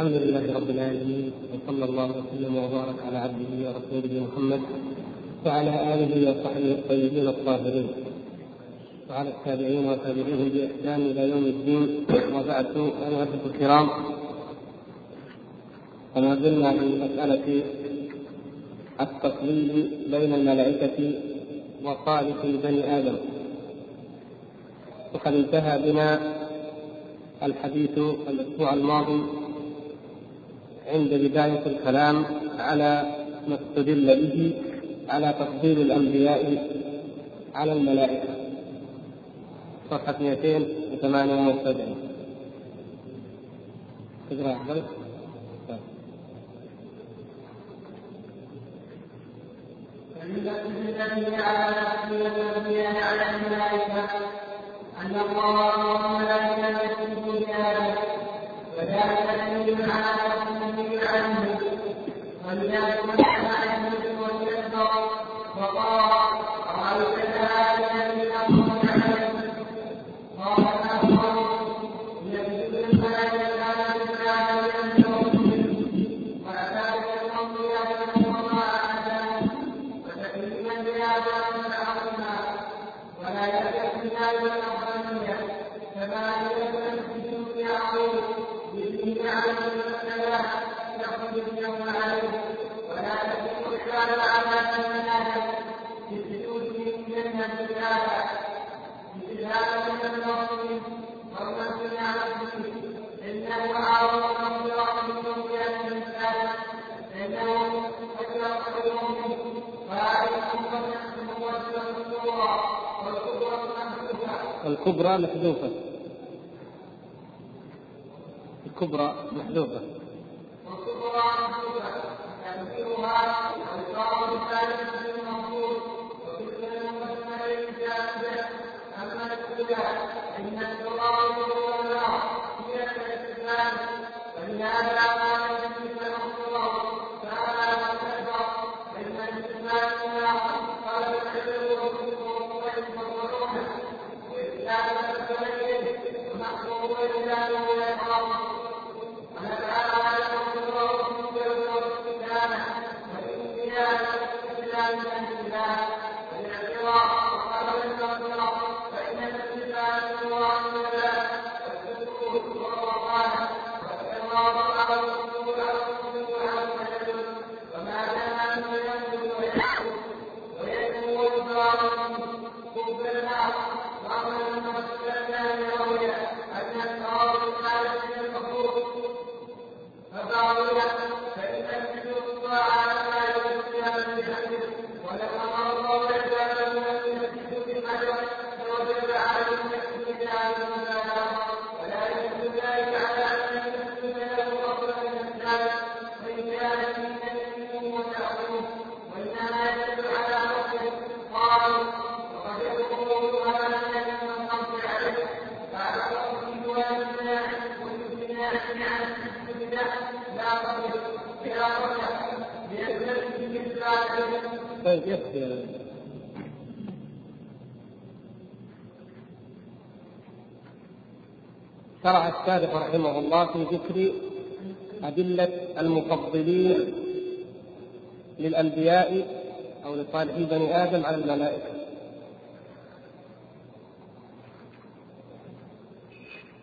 الحمد لله رب العالمين وصلى الله وسلم وبارك على عبده ورسوله محمد وعلى آله وصحبه الطيبين الطاهرين. وعلى التابعين وتابعيهم بإحسان إلى يوم الدين. وبعد أيها الكرام فما زلنا في مسألة التفضيل بين الملائكة وصالح بني آدم. وقد انتهى بنا الحديث الأسبوع الماضي عند بداية الكلام على ما استدل به على تفضيل الأنبياء على الملائكة. صفحة 278 تقرأ أحضرك؟ الذي على تفضيل الأنبياء على الملائكة أن الله وملائكته يكتب وقال أرأيت أكثر خير وعليكم والنصر الصورة الكبرى محذوفة. الكبرى محذوفة. تأثيرها أوصاف الثالث. أما الأولى أن التراب والنار هي الإسلام فلهذا قال طيب يكفي شرع الشارح رحمه الله في ذكر أدلة المفضلين للأنبياء أو لصالحي بني آدم على الملائكة.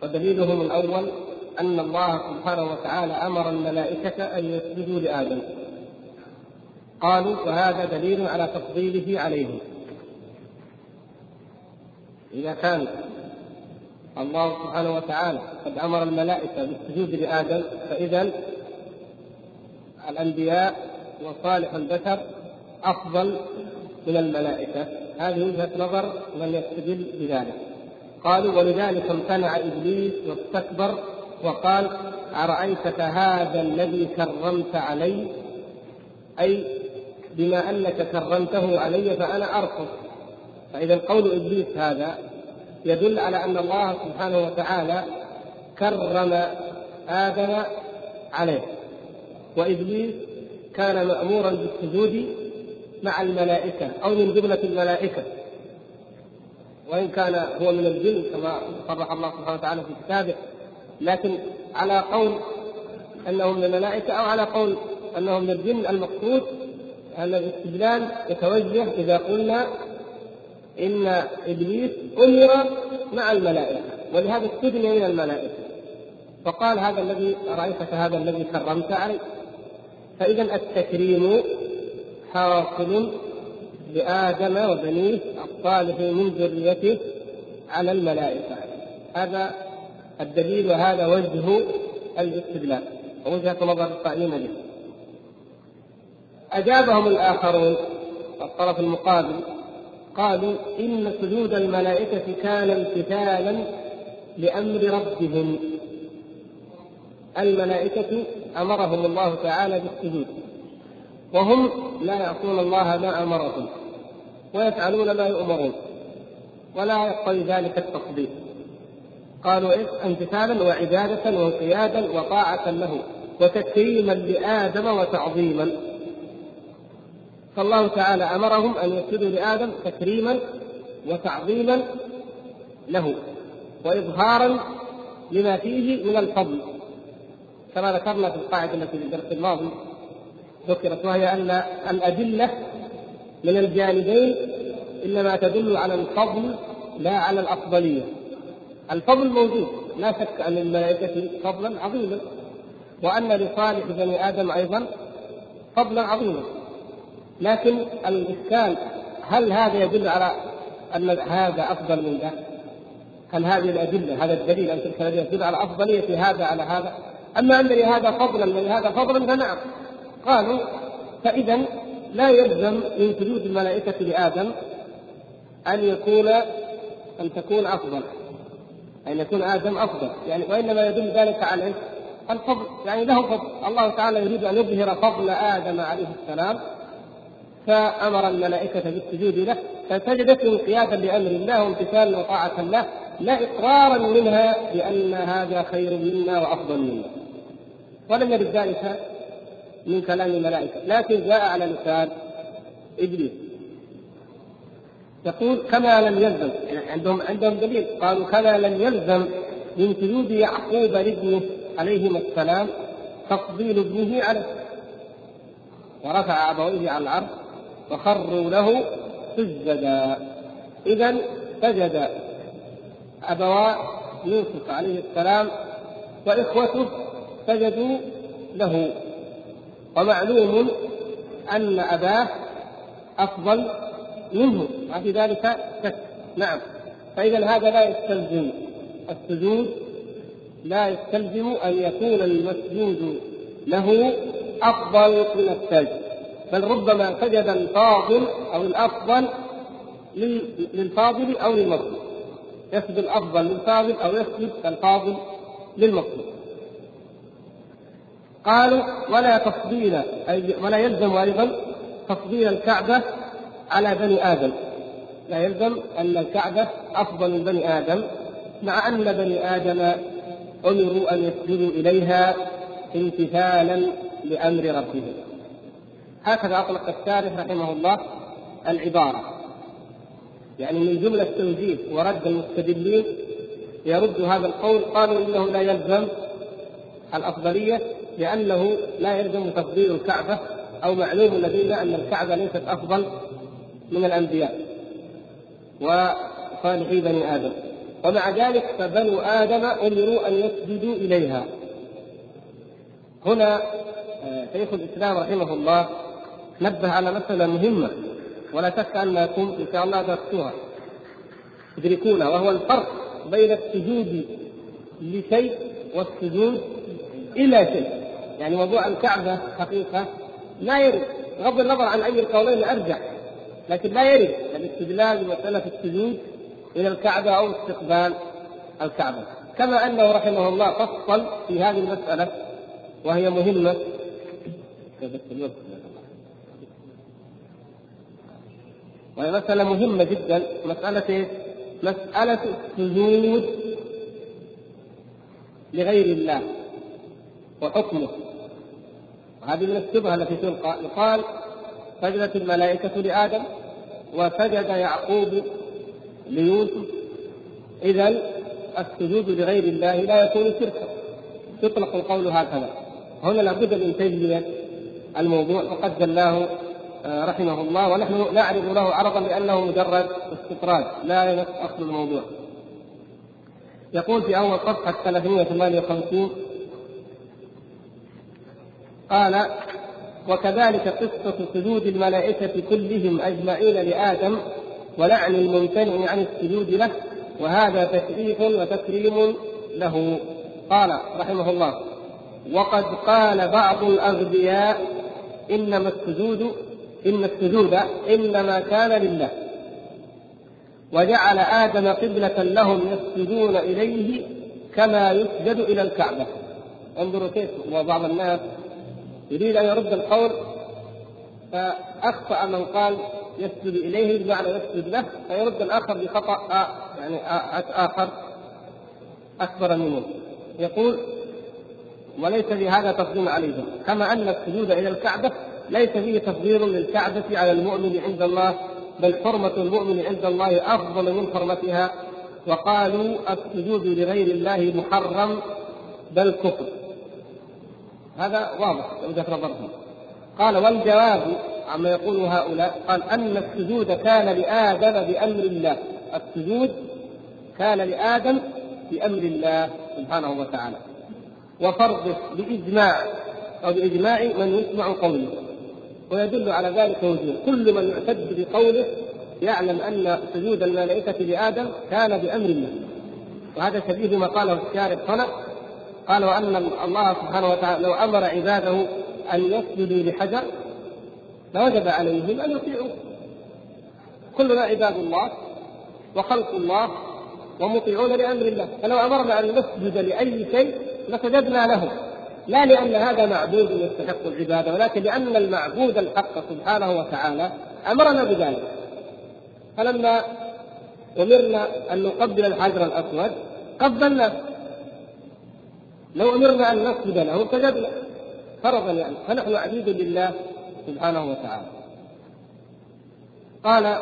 ودليلهم الأول أن الله سبحانه وتعالى أمر الملائكة أن يسجدوا لآدم. قالوا وهذا دليل على تفضيله عليهم. إذا كان الله سبحانه وتعالى قد أمر الملائكة بالسجود لآدم فإذا الأنبياء وصالح البشر أفضل من الملائكة. هذه وجهة نظر من يستدل بذلك. قالوا ولذلك امتنع إبليس واستكبر وقال أرأيتك هذا الذي كرمت علي؟ أي بما أنك كرمته علي فأنا أرفض فإذا قول إبليس هذا يدل على أن الله سبحانه وتعالى كرم آدم عليه. وإبليس كان مأمورا بالسجود مع الملائكة أو من جملة الملائكة. وإن كان هو من الجن كما صرح الله سبحانه وتعالى في كتابه. لكن على قول انهم من الملائكة أو على قول انهم من الجن المقصود ان الاستدلال يتوجه إذا قلنا إن إبليس أمر مع الملائكة ولهذا استثني من الملائكة. فقال هذا الذي رأيتك هذا الذي كرمت عليه فإذا التكريم حاصل لآدم وبنيه الصالحين من ذريته على الملائكة. هذا الدليل وهذا وجه الاستدلال. ووجهه نظر القائلين به أجابهم الآخرون الطرف المقابل قالوا إن سجود الملائكة كان امتثالا لأمر ربهم. الملائكة أمرهم الله تعالى بالسجود وهم لا يعصون الله ما أمرهم ويفعلون ما يؤمرون ولا يقتضي ذلك التفضيل قالوا إيه؟ امتثالا وعبادة وانقيادا وطاعة له وتكريما لآدم وتعظيما. فالله تعالى أمرهم أن يسجدوا لآدم تكريما وتعظيما له وإظهارا لما فيه من الفضل كما ذكرنا في القاعدة التي في الدرس الماضي ذكرت وهي أن الأدلة من الجانبين إنما تدل على الفضل لا على الأفضلية. الفضل موجود لا شك أن للملائكه فضلا عظيما وأن لصالح بني آدم أيضا فضلا عظيما. لكن الإشكال هل هذا يدل على أن هذا أفضل من ذاك؟ هل هذه الأدلة هذا الدليل أن تلك الأدلة تدل على أفضلية هذا على هذا؟ أما أن لهذا فضلا ولهذا فضلا فنعم. قالوا فإذا لا يلزم من سجود الملائكة لآدم أن يكون أن تكون أفضل أن يكون آدم أفضل. يعني وإنما يدل ذلك على الفضل. يعني له فضل. الله تعالى يريد أن يظهر فضل آدم عليه السلام فأمر الملائكة بالسجود له فسجدت انقيادا لأمر الله وامتثالا وطاعة له لا اقرارا منها بأن هذا خير منا وأفضل منا. ولم يرد ذلك من كلام الملائكة. لكن جاء على لسان إبليس. يقول كما لم يلزم. يعني عندهم عندهم دليل. قالوا كما لم يلزم من سجود يعقوب لابنه عليهما السلام تفضيل ابنه عليه. ورفع أبويه على العرش وخروا له سجدا. إذا سجد أبوا يوسف عليه السلام وإخوته سجدوا له. ومعلوم أن أباه أفضل منه وفي ذلك شك. نعم. فإذا هذا لا يستلزم السجود لا يستلزم أن يكون المسجود له أفضل من السجد. بل ربما سجد الفاضل أو الأفضل للفاضل أو للمطلوب. يسجد الأفضل للفاضل أو يسجد الفاضل للمطلوب. قالوا ولا تفضيل أي ولا يلزم أيضا تفضيل الكعبة على بني آدم. لا يلزم أن الكعبة أفضل من بني آدم مع أن بني آدم أمروا أن يسجدوا إليها امتثالا لأمر ربهم. هكذا اطلق الشارح رحمه الله العبارة. يعني من جملة توجيه ورد المستدلين يرد هذا القول قالوا إنه لا يلزم الأفضلية لأنه لا يلزم تفضيل الكعبة أو معلوم لدينا أن الكعبة ليست أفضل من الأنبياء. وصالحي بني آدم. ومع ذلك فبنو آدم أمروا أن يسجدوا إليها. هنا آه، شيخ الإسلام رحمه الله نبه على مسألة مهمة ولا شك أنكم إن شاء الله درستوها. تدركونها وهو الفرق بين السجود لشيء والسجود إلى شيء. يعني موضوع الكعبة حقيقة لا يرد. بغض النظر عن أي القولين أرجع. لكن لا يرد الاستدلال بمسألة السجود إلى الكعبة أو استقبال الكعبة. كما أنه رحمه الله فصل في هذه المسألة وهي مهمة. وهي مسألة مهمة جدا. مسألة إيه؟ مسألة السجود لغير الله وحكمه. وهذه من الشبهة التي تلقى. يقال سجدت الملائكة لآدم وسجد يعقوب ليوسف. إذا السجود لغير الله لا يكون شركا. يطلق القول هكذا. هنا لابد من تجزية الموضوع. وقد جلاه آه، رحمه الله ونحن نعرض له عرضا لأنه مجرد استطراد. لا أصل الموضوع. يقول في أول صفحة 358 قال وكذلك قصة سجود الملائكة كلهم أجمعين لآدم ولعن الممتنع عن السجود له وهذا تشريف وتكريم له. قال رحمه الله وقد قال بعض الأغبياء إنما السجود إن السجود إنما كان لله. وجعل آدم قبلة لهم يسجدون إليه كما يسجد إلى الكعبة. انظروا كيف وبعض الناس يريد أن يرد القول فأخطأ من قال يسجد إليه بمعنى يسجد له فيرد الآخر بخطأ يعني آخر أكبر منه. يقول وليس في هذا تفضيل عليهم كما أن السجود إلى الكعبة ليس فيه تفضيل للكعبة على المؤمن عند الله بل حرمة المؤمن عند الله أفضل من حرمتها. وقالوا السجود لغير الله محرم بل كفر. هذا واضح وجهة نظرهم. قال والجواب عما يقول هؤلاء قال أن السجود كان لآدم بأمر الله. السجود كان لآدم بأمر الله سبحانه وتعالى. وفرضه بإجماع أو بإجماع من يسمع قوله. ويدل على ذلك وجوه كل من يعتد بقوله يعلم أن سجود الملائكة لآدم كان بأمر الله. وهذا شبيه ما قاله الشارع هنا. قال وأن الله سبحانه وتعالى لو أمر عباده أن يسجدوا لحجر لوجب عليهم أن يطيعوا كلنا عباد الله وخلق الله ومطيعون لأمر الله. فلو أمرنا أن نسجد لأي شيء لسجدنا له لا لأن هذا معبود يستحق العبادة ولكن لأن المعبود الحق سبحانه وتعالى أمرنا بذلك. فلما أمرنا أن نقبل الحجر الأسود قبلناه لو أمرنا أن نسجد له سجدنا. فرضا يعني. فنحن عبيد لله سبحانه وتعالى. قال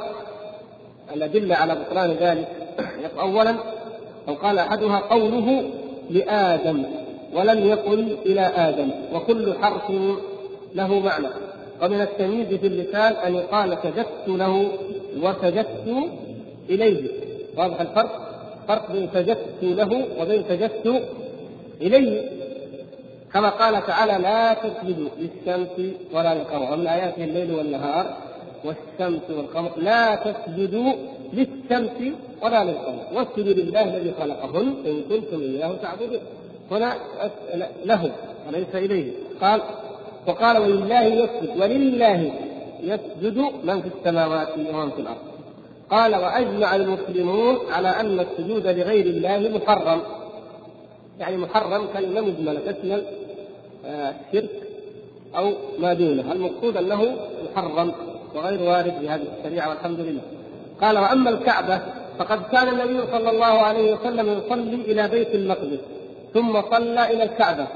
الأدلة على بطلان ذلك. أولا أو قال أحدها قوله لآدم. ولم يقل إلى آدم وكل حرف له معنى. ومن التمييز في اللسان أن يقال سجدت له وسجدت إليه. واضح الفرق؟ فرق بين سجدت له وبين سجدت إليه. كما قال تعالى لا تسجدوا للشمس ولا للقمر. ومن آياته الليل والنهار والشمس والقمر لا تسجدوا للشمس ولا للقمر. واسجدوا لله الذي خلقهن إن كنتم إياه تعبدون. هنا له وليس إليه قال وقال ولله يسجد ولله يسجد من في السماوات ومن في الأرض. قال وأجمع المسلمون على أن السجود لغير الله محرم. يعني محرم كلمة مجملة تشمل آه، الشرك أو ما دونه. المقصود أنه محرم وغير وارد في هذه الشريعة والحمد لله. قال وأما الكعبة فقد كان النبي صلى الله عليه وسلم يصلي إلى بيت المقدس. ثم صلى إلى الكعبة.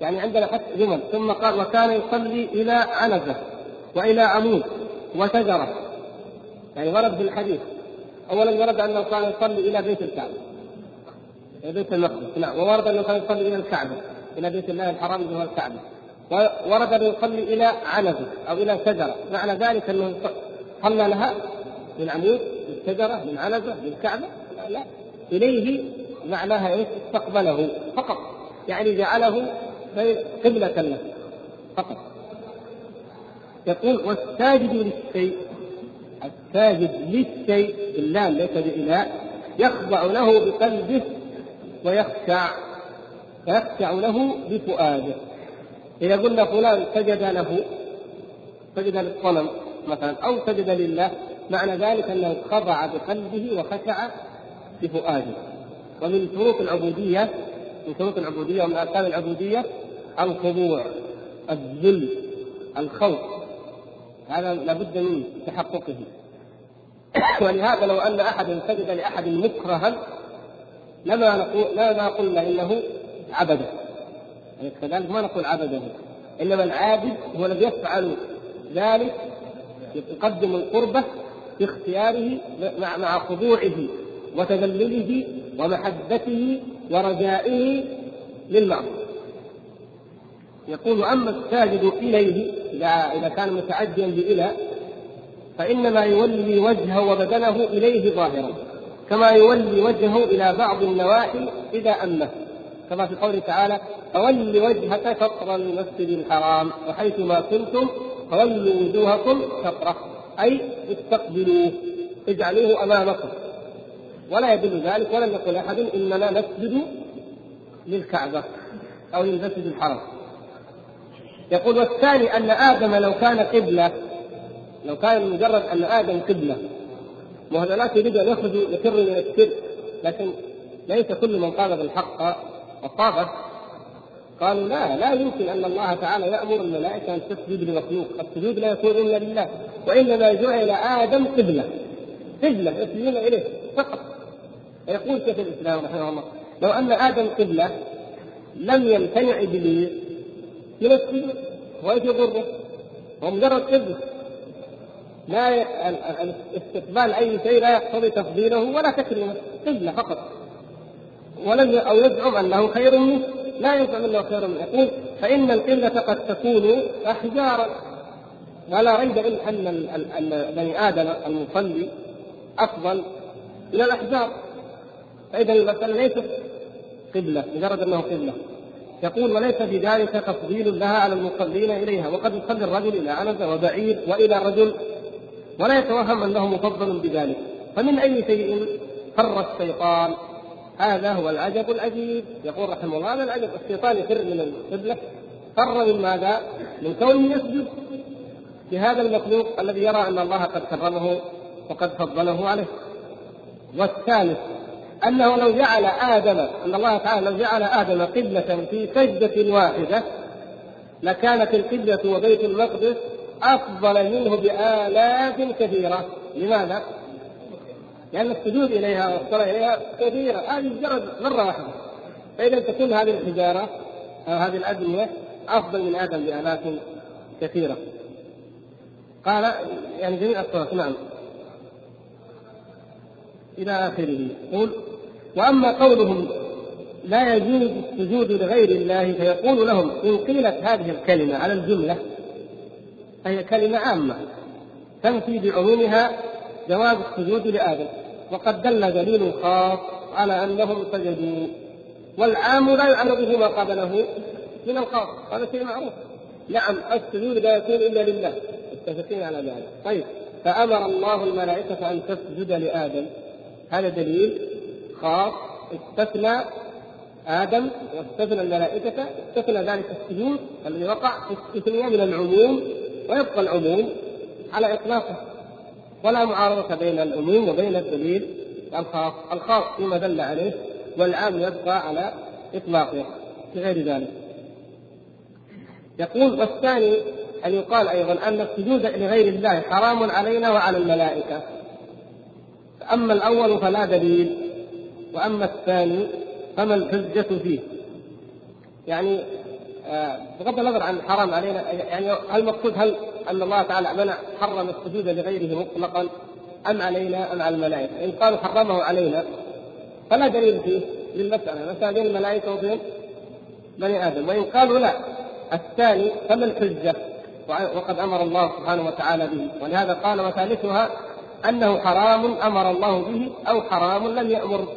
يعني عندنا حتى جمل. ثم قال وكان يصلي إلى عنزة وإلى عمود وشجرة. يعني ورد في الحديث. أولا ورد أنه كان يصلي إلى بيت الكعبة. إلى بيت المقدس. نعم. وورد أنه كان يصلي إلى الكعبة. إلى بيت الله الحرام اللي هو الكعبة. ورد أنه يصلي إلى عنزة أو إلى شجرة. معنى ذلك أنه صلى لها من عمود من شجرة من عنزة من كعبة. لا. إليه معناها إيش؟ استقبله فقط. يعني جعله قبلة له فقط. يقول والساجد للشيء الساجد للشيء بالله ليس بإله يخضع له بقلبه ويخشع فيخشع له بفؤاده. إذا قلنا فلان سجد له سجد للصنم مثلا أو سجد لله معنى ذلك أنه خضع بقلبه وخشع بفؤاده. ومن شروط العبودية من شروط العبودية ومن أركان العبودية الخضوع الذل الخوف. هذا لابد من تحققه. ولهذا لو أن أحدا سجد لأحد مكرها لما نقول لما قلنا إنه عبده. يعني كذلك ما نقول عبده. إنما العابد هو الذي يفعل ذلك يقدم القربة باختياره مع خضوعه وتذلله ومحبته ورجائه للمعبود يقول أما الساجد إليه إذا كان متعديا بإلى فإنما يولي وجهه وبدنه إليه ظاهرا كما يولي وجهه إلى بعض النواحي إذا أمه. كما في قوله تعالى فول وجهك شطر المسجد الحرام وحيث ما كنتم فولوا وجوهكم شطره أي استقبلوه اجعلوه أمامكم. ولا يدل ذلك ولم يقل أحد إننا نسجد للكعبة أو للمسجد الحرام. يقول والثاني أن آدم لو كان قبلة لو كان مجرد أن آدم قبلة وهذولاك يريدوا أن يخرجوا يفروا من الشرك لكن ليس كل من قال بالحق وصابت قالوا لا لا يمكن أن الله تعالى يأمر الملائكة أن تسجد لمخلوق، السجود لا يكون إلا لله، وإنما جعل آدم قبلة. قبلة يسجدون إليه فقط. يقول شيخ الإسلام رحمه الله لو أن آدم قبله لم يمتنع ابليس من السجود وايش يضره؟ هو مجرد قبله لا استقبال أي شيء لا يقتضي تفضيله ولا تكريمه قبلة فقط. ولم أو يزعم أنه خير منه لا يزعم أنه خير منه. يقول فإن القله قد تكون أحجارا. ولا ريب ان أن بني آدم المصلي أفضل من الأحجار. فإذا المسألة ليست قبلة مجرد انه قبلة. يقول وليس في ذلك تفضيل لها على المصلين إليها. وقد يصلي الرجل إلى عنزه وبعير وإلى رجل ولا يتوهم أنه مفضل بذلك. فمن أي شيء فر الشيطان؟ هذا هو العجب العجيب يقول رحمه الله هذا العجب الشيطان يفر من القبلة. فر من ماذا؟ من كونه يسجد. لهذا المخلوق الذي يرى أن الله قد كرمه وقد فضله عليه. والثالث أنه لو جعل آدم أن الله تعالى لو جعل آدم قبلة في سجدة واحدة لكانت القبلة وبيت المقدس أفضل منه بآلاف كثيرة. لماذا؟ لأن السجود إليها والصلاة إليها كثيرة. هذه مجرد مرة واحدة. فإذا تكون هذه الحجارة أو هذه الأدمية أفضل من آدم بآلاف كثيرة. قال يعني جميع الصلاة نعم. إلى آخره. يقول وأما قولهم لا يجوز السجود لغير الله فيقول لهم إن قيلت هذه الكلمة على الجملة فهي كلمة عامة تنفي بعمومها جواز السجود لآدم وقد دل دليل خاص على أنهم سجدوا والعام لا يعلم به ما قبله من الخاص هذا شيء معروف. نعم السجود لا يكون إلا لله متفقين على ذلك. طيب فأمر الله الملائكة أن تسجد لآدم هذا دليل. خاص استثنى آدم واستثنى الملائكة استثنى ذلك السجود الذي وقع استثنية من العموم ويبقى العموم على إطلاقه ولا معارضة بين العموم وبين الدليل الخاص، الخاص فيما دل عليه والعام يبقى على إطلاقه بغير ذلك. يقول والثاني أن يقال أيضا أن السجود لغير الله حرام علينا وعلى الملائكة. أما الأول فلا دليل وأما الثاني فما الحجة فيه. يعني آه، بغض النظر عن الحرام علينا يعني المقصود هل أن الله تعالى منع حرم السجود لغيره مطلقا أم علينا أم على الملائكة؟ إن قالوا حرمه علينا فلا دليل فيه للمسألة، مساله بين الملائكة وبين بني آدم، وإن قالوا لا الثاني فما الحجة؟ وقد أمر الله سبحانه وتعالى به، ولهذا قال وثالثها أنه حرام أمر الله به أو حرام لم يأمر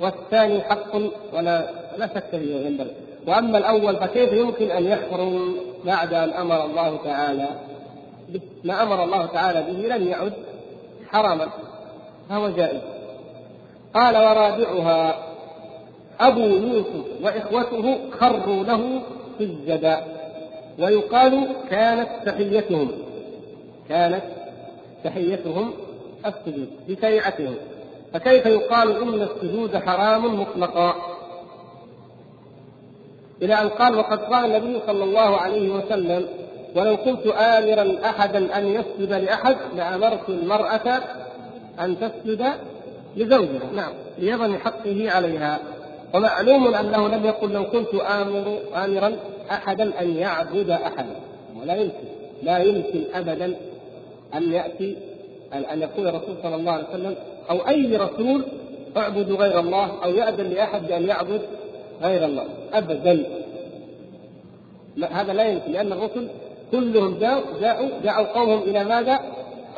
والثاني حق ولا لا شك فيه ينبغي. وأما الأول فكيف يمكن أن يحرم بعد أن أمر الله تعالى ما أمر الله تعالى به لم يعد حراما فهو جائز قال ورابعها أبو يوسف وإخوته خروا له سجدا ويقال كانت تحيتهم كانت تحيتهم السجود بشريعتهم فكيف يقال إن السجود حرام مطلقا؟ إلى أن قال وقد قال النبي صلى الله عليه وسلم ولو كنت آمرا أحدا أن يسجد لأحد لأمرت المرأة أن تسجد لزوجها. نعم ليظن حقه عليها. ومعلوم أنه لم يقل لو كنت آمر آمرا أحدا أن يعبد أحدا. ولا يمكن لا يمكن أبدا أن يأتي أن يقول الرسول صلى الله عليه وسلم أو أي رسول اعبد غير الله أو يأذن لأحد بأن يعبد غير الله. ابدا. هذا لا يمكن لأن الرسل كلهم جاءوا جاءوا دعوا قومهم إلى ماذا؟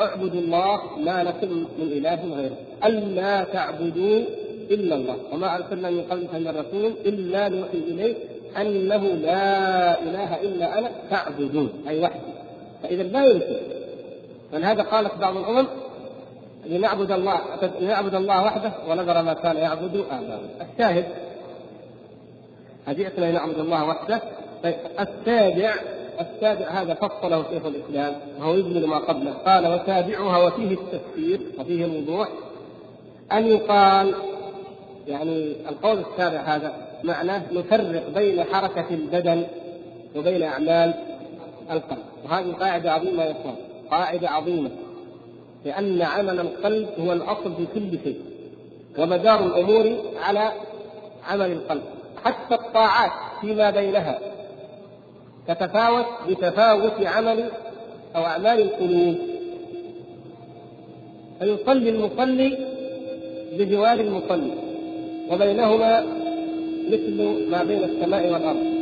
اعبدوا الله ما لكم من إله غيره. ألا تعبدوا إلا الله. وما أرسلنا من قبلك من رسول إلا نوحي إليه أنه لا إله إلا أنا فاعبدون أي وحدي فإذا لا يمكن. فلهذا قالت بعض الأمم لنعبد الله لنعبد الله وحده ونذر ما كان يعبد آباؤنا الشاهد أجئتنا لنعبد الله وحده. طيب السابع السابع هذا فصله شيخ الإسلام. وهو يجمل ما قبله. قال وتابعها وفيه التفسير وفيه الوضوح أن يقال يعني القول السابع هذا معناه نفرق بين حركة البدن وبين أعمال القلب. وهذه قاعدة عظيمة يا إخوان. قاعدة عظيمة. لأن عمل القلب هو الأصل في كل شيء ومدار الأمور على عمل القلب. حتى الطاعات فيما بينها تتفاوت بتفاوت عمل أو أعمال القلوب. فيصلي المصلي بجوار المصلي وبينهما مثل ما بين السماء والأرض.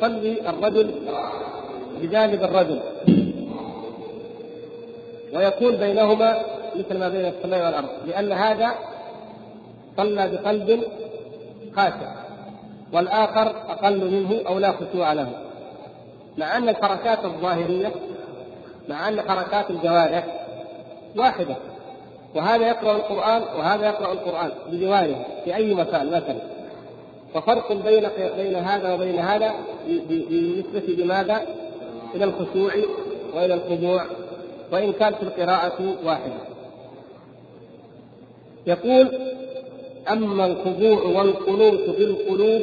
يصلي الرجل بجانب الرجل. ويكون بينهما مثل ما بين السماء والأرض لأن هذا صلى بقلب خاشع والآخر أقل منه أو لا خشوع له. مع أن الحركات الظاهرية مع أن حركات الجوارح واحدة وهذا يقرأ القرآن وهذا يقرأ القرآن بجواره في أي مكان مثلا. وفرق بين بين هذا وبين هذا بالنسبة لماذا؟ إلى الخشوع وإلى الخضوع وإن كانت القراءة واحدة. يقول أما الخضوع والقنوت بالقلوب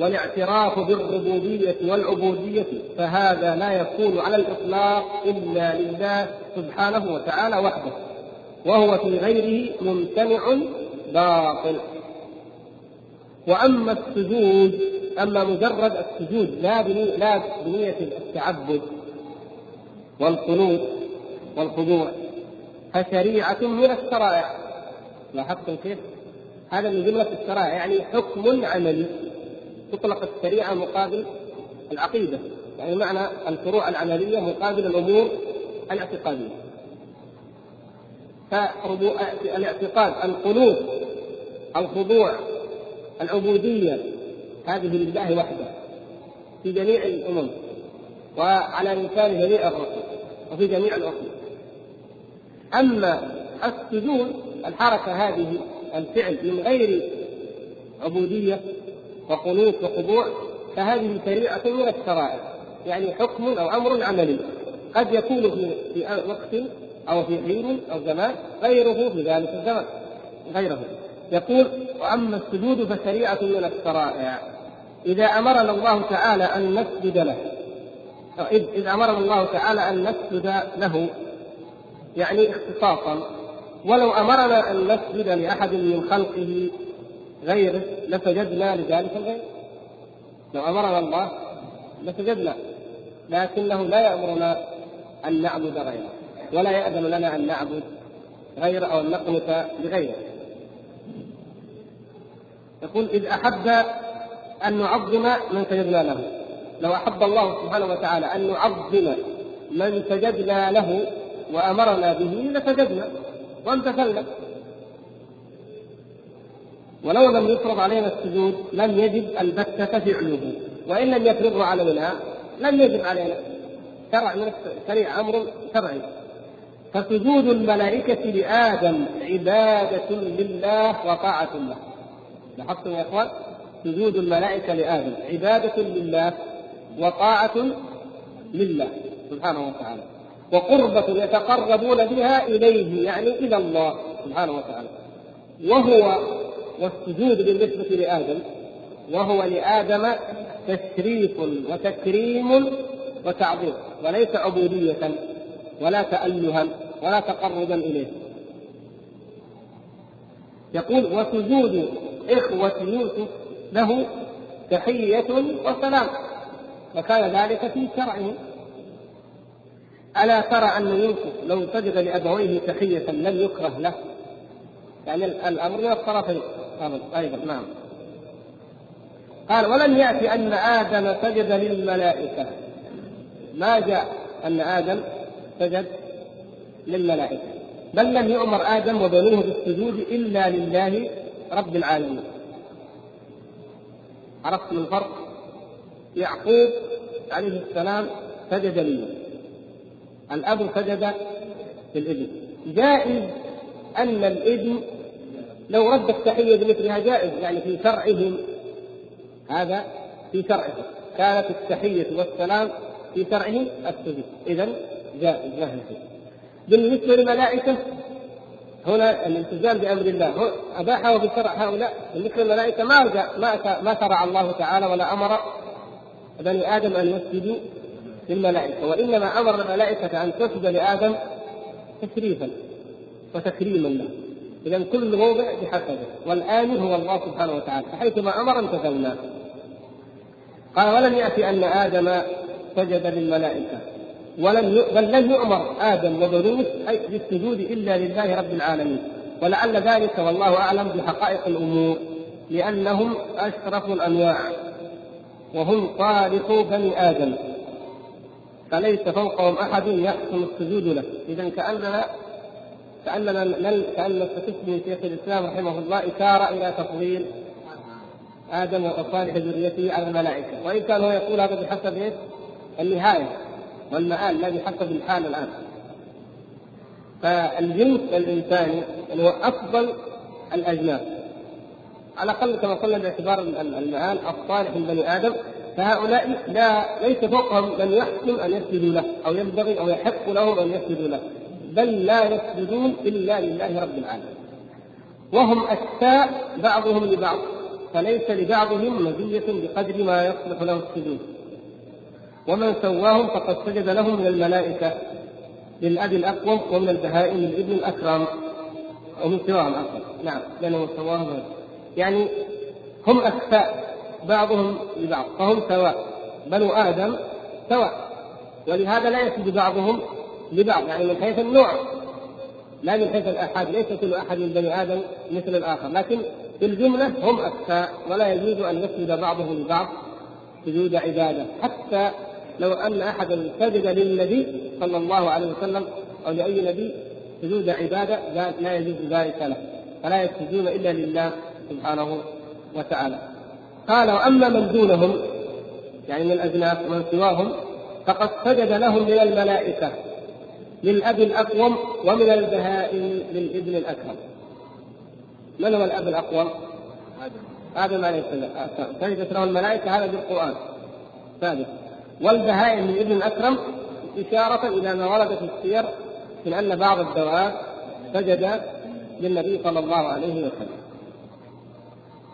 والاعتراف بالربوبية والعبودية فهذا لا يكون على الإطلاق إلا لله سبحانه وتعالى وحده وهو في غيره ممتنع باطل وأما السجود أما مجرد السجود لا بنية لا بنية التعبد والقنوت والخضوع فشريعة من الشرائع. لاحظتم كيف؟ هذا من جملة الشرائع يعني حكم عملي تطلق الشريعة مقابل العقيدة يعني معنى الفروع العملية مقابل الأمور الاعتقادية. فالاعتقاد القنوت الخضوع العبودية هذه لله وحده في جميع الأمم وعلى لسان جميع الرسل وفي جميع الأصول أما السجود الحركة هذه الفعل من غير عبودية وقنوت وخضوع فهذه شريعة من الشرائع يعني حكم أو أمر عملي. قد يكون في وقت أو في حين أو زمان غيره في ذلك الزمان غيره. يقول وأما السجود فشريعة من الشرائع. إذا أمرنا الله تعالى أن نسجد له إذ أمرنا الله تعالى أن نسجد له يعني اختصاصا ولو أمرنا أن نسجد لأحد من خلقه غيره لسجدنا لذلك الغير لو أمرنا الله لسجدنا لكنه لا يأمرنا أن نعبد غيره ولا يأذن لنا أن نعبد غيره أو أن نقنت لغيره يقول إذ أحب أن نعظم من سجدنا له. لو أحب الله سبحانه وتعالى أن نعظم من سجدنا له وأمرنا به لسجدنا وامتثلنا ولو لم يفرض علينا السجود لم يجب البتة فعله وإن لم يفرضه علينا لم يجب علينا. شرع من الشريعة أمر شرعي. فسجود الملائكة لآدم عبادة لله وطاعة له. لاحظتم يا اخوان سجود الملائكة لآدم عبادة لله وطاعة لله سبحانه وتعالى وقربة يتقربون بها إليه يعني إلى الله سبحانه وتعالى. وهو والسجود بالنسبة لآدم وهو لآدم تشريف وتكريم وتعظيم وليس عبودية ولا تألها ولا تقربا إليه. يقول وسجود إخوة يوسف له تحية وسلام. وكان ذلك في شرعه. ألا ترى أن يوسف لو سجد لأبويه تحية لم يكره له؟ يعني الأمر من الطرفين أيضا نعم. قال ولم يأتي أن آدم سجد للملائكة. ما جاء أن آدم سجد للملائكة. بل لم يؤمر آدم وبنوه بالسجود إلا لله رب العالمين. عرفتم الفرق؟ يعقوب عليه السلام سجد لله الأب سجد للإبن. جائز أن الإبن لو رد التحية بمثلها جائز يعني في شرعهم. هذا في شرعه كانت التحية والسلام في شرعهم السجود. إذا جائز. له بالنسبة للملائكة هنا الالتزام بأمر الله. أباحه في شرع هؤلاء. بالنسبة للملائكة ما ما ما شرع الله تعالى ولا أمر بني آدم أن يسجدوا للملائكة وإنما أمر الملائكة أن تسجد لآدم تشريفا وتكريما له. إذا كل موضع بحسبه. والآمر هو الله سبحانه وتعالى. فحيثما أمر امتثلنا قال ولم يأتي أن آدم سجد للملائكة. ولم بل لم يؤمر آدم وبنوه بالسجود إلا لله رب العالمين. ولعل ذلك والله أعلم بحقائق الأمور لأنهم أشرف الأنواع وهم صالح بني آدم. فليس فوقهم أحد يحسن السجود له. إذا كأننا كأننا كأن نستفيد شيخ الإسلام رحمه الله إشارة إلى تفضيل آدم وصالح ذريته على الملائكة. وإن كان هو يقول هذا بحسب إيش؟ النهاية. والمآل لا بحسب الحال الآن. فالجنس الإنساني هو أفضل الأجناس. على الأقل كما قلنا باعتبار المآل الصالح من بني آدم فهؤلاء لا ليس فوقهم من يحسن أن يسجدوا له أو ينبغي أو يحق لهم أن يسجدوا له. بل لا يسجدون إلا لله رب العالمين. وهم أشتاء بعضهم لبعض فليس لبعضهم مزية بقدر ما يصلح له السجود. ومن سواهم فقد سجد لهم من الملائكة للأب الأقوم ومن البهائم للابن الأكرم. ومن سواهم أقوم نعم لأنه سواهم يعني هم أكفاء بعضهم لبعض فهم سواء. بنو آدم سواء. ولهذا لا يسجد بعضهم لبعض يعني من حيث النوع. لا من حيث الآحاد ليس كل أحد من بني آدم مثل الآخر. لكن في الجملة هم أكفاء ولا يجوز أن يسجد بعضهم لبعض سجود عبادة حتى لو أن أحدا سجد للنبي صلى الله عليه وسلم أو لأي نبي سجود عبادة لا يجوز ذلك له. فلا يسجدون إلا لله سبحانه وتعالى. قال وأما من دونهم يعني من الأجناس ومن سواهم فقد سجد لهم من الملائكة للأب الأقوم ومن البهائم للابن الأكرم. من هو الأب الأقوم؟ آدم. عليه السلام. سجدت له الملائكة هذا بالقرآن. ثابت والبهائم للابن الأكرم إشارة إلى ما ورد في السير من أن بعض الدواب سجد للنبي صلى الله عليه وسلم.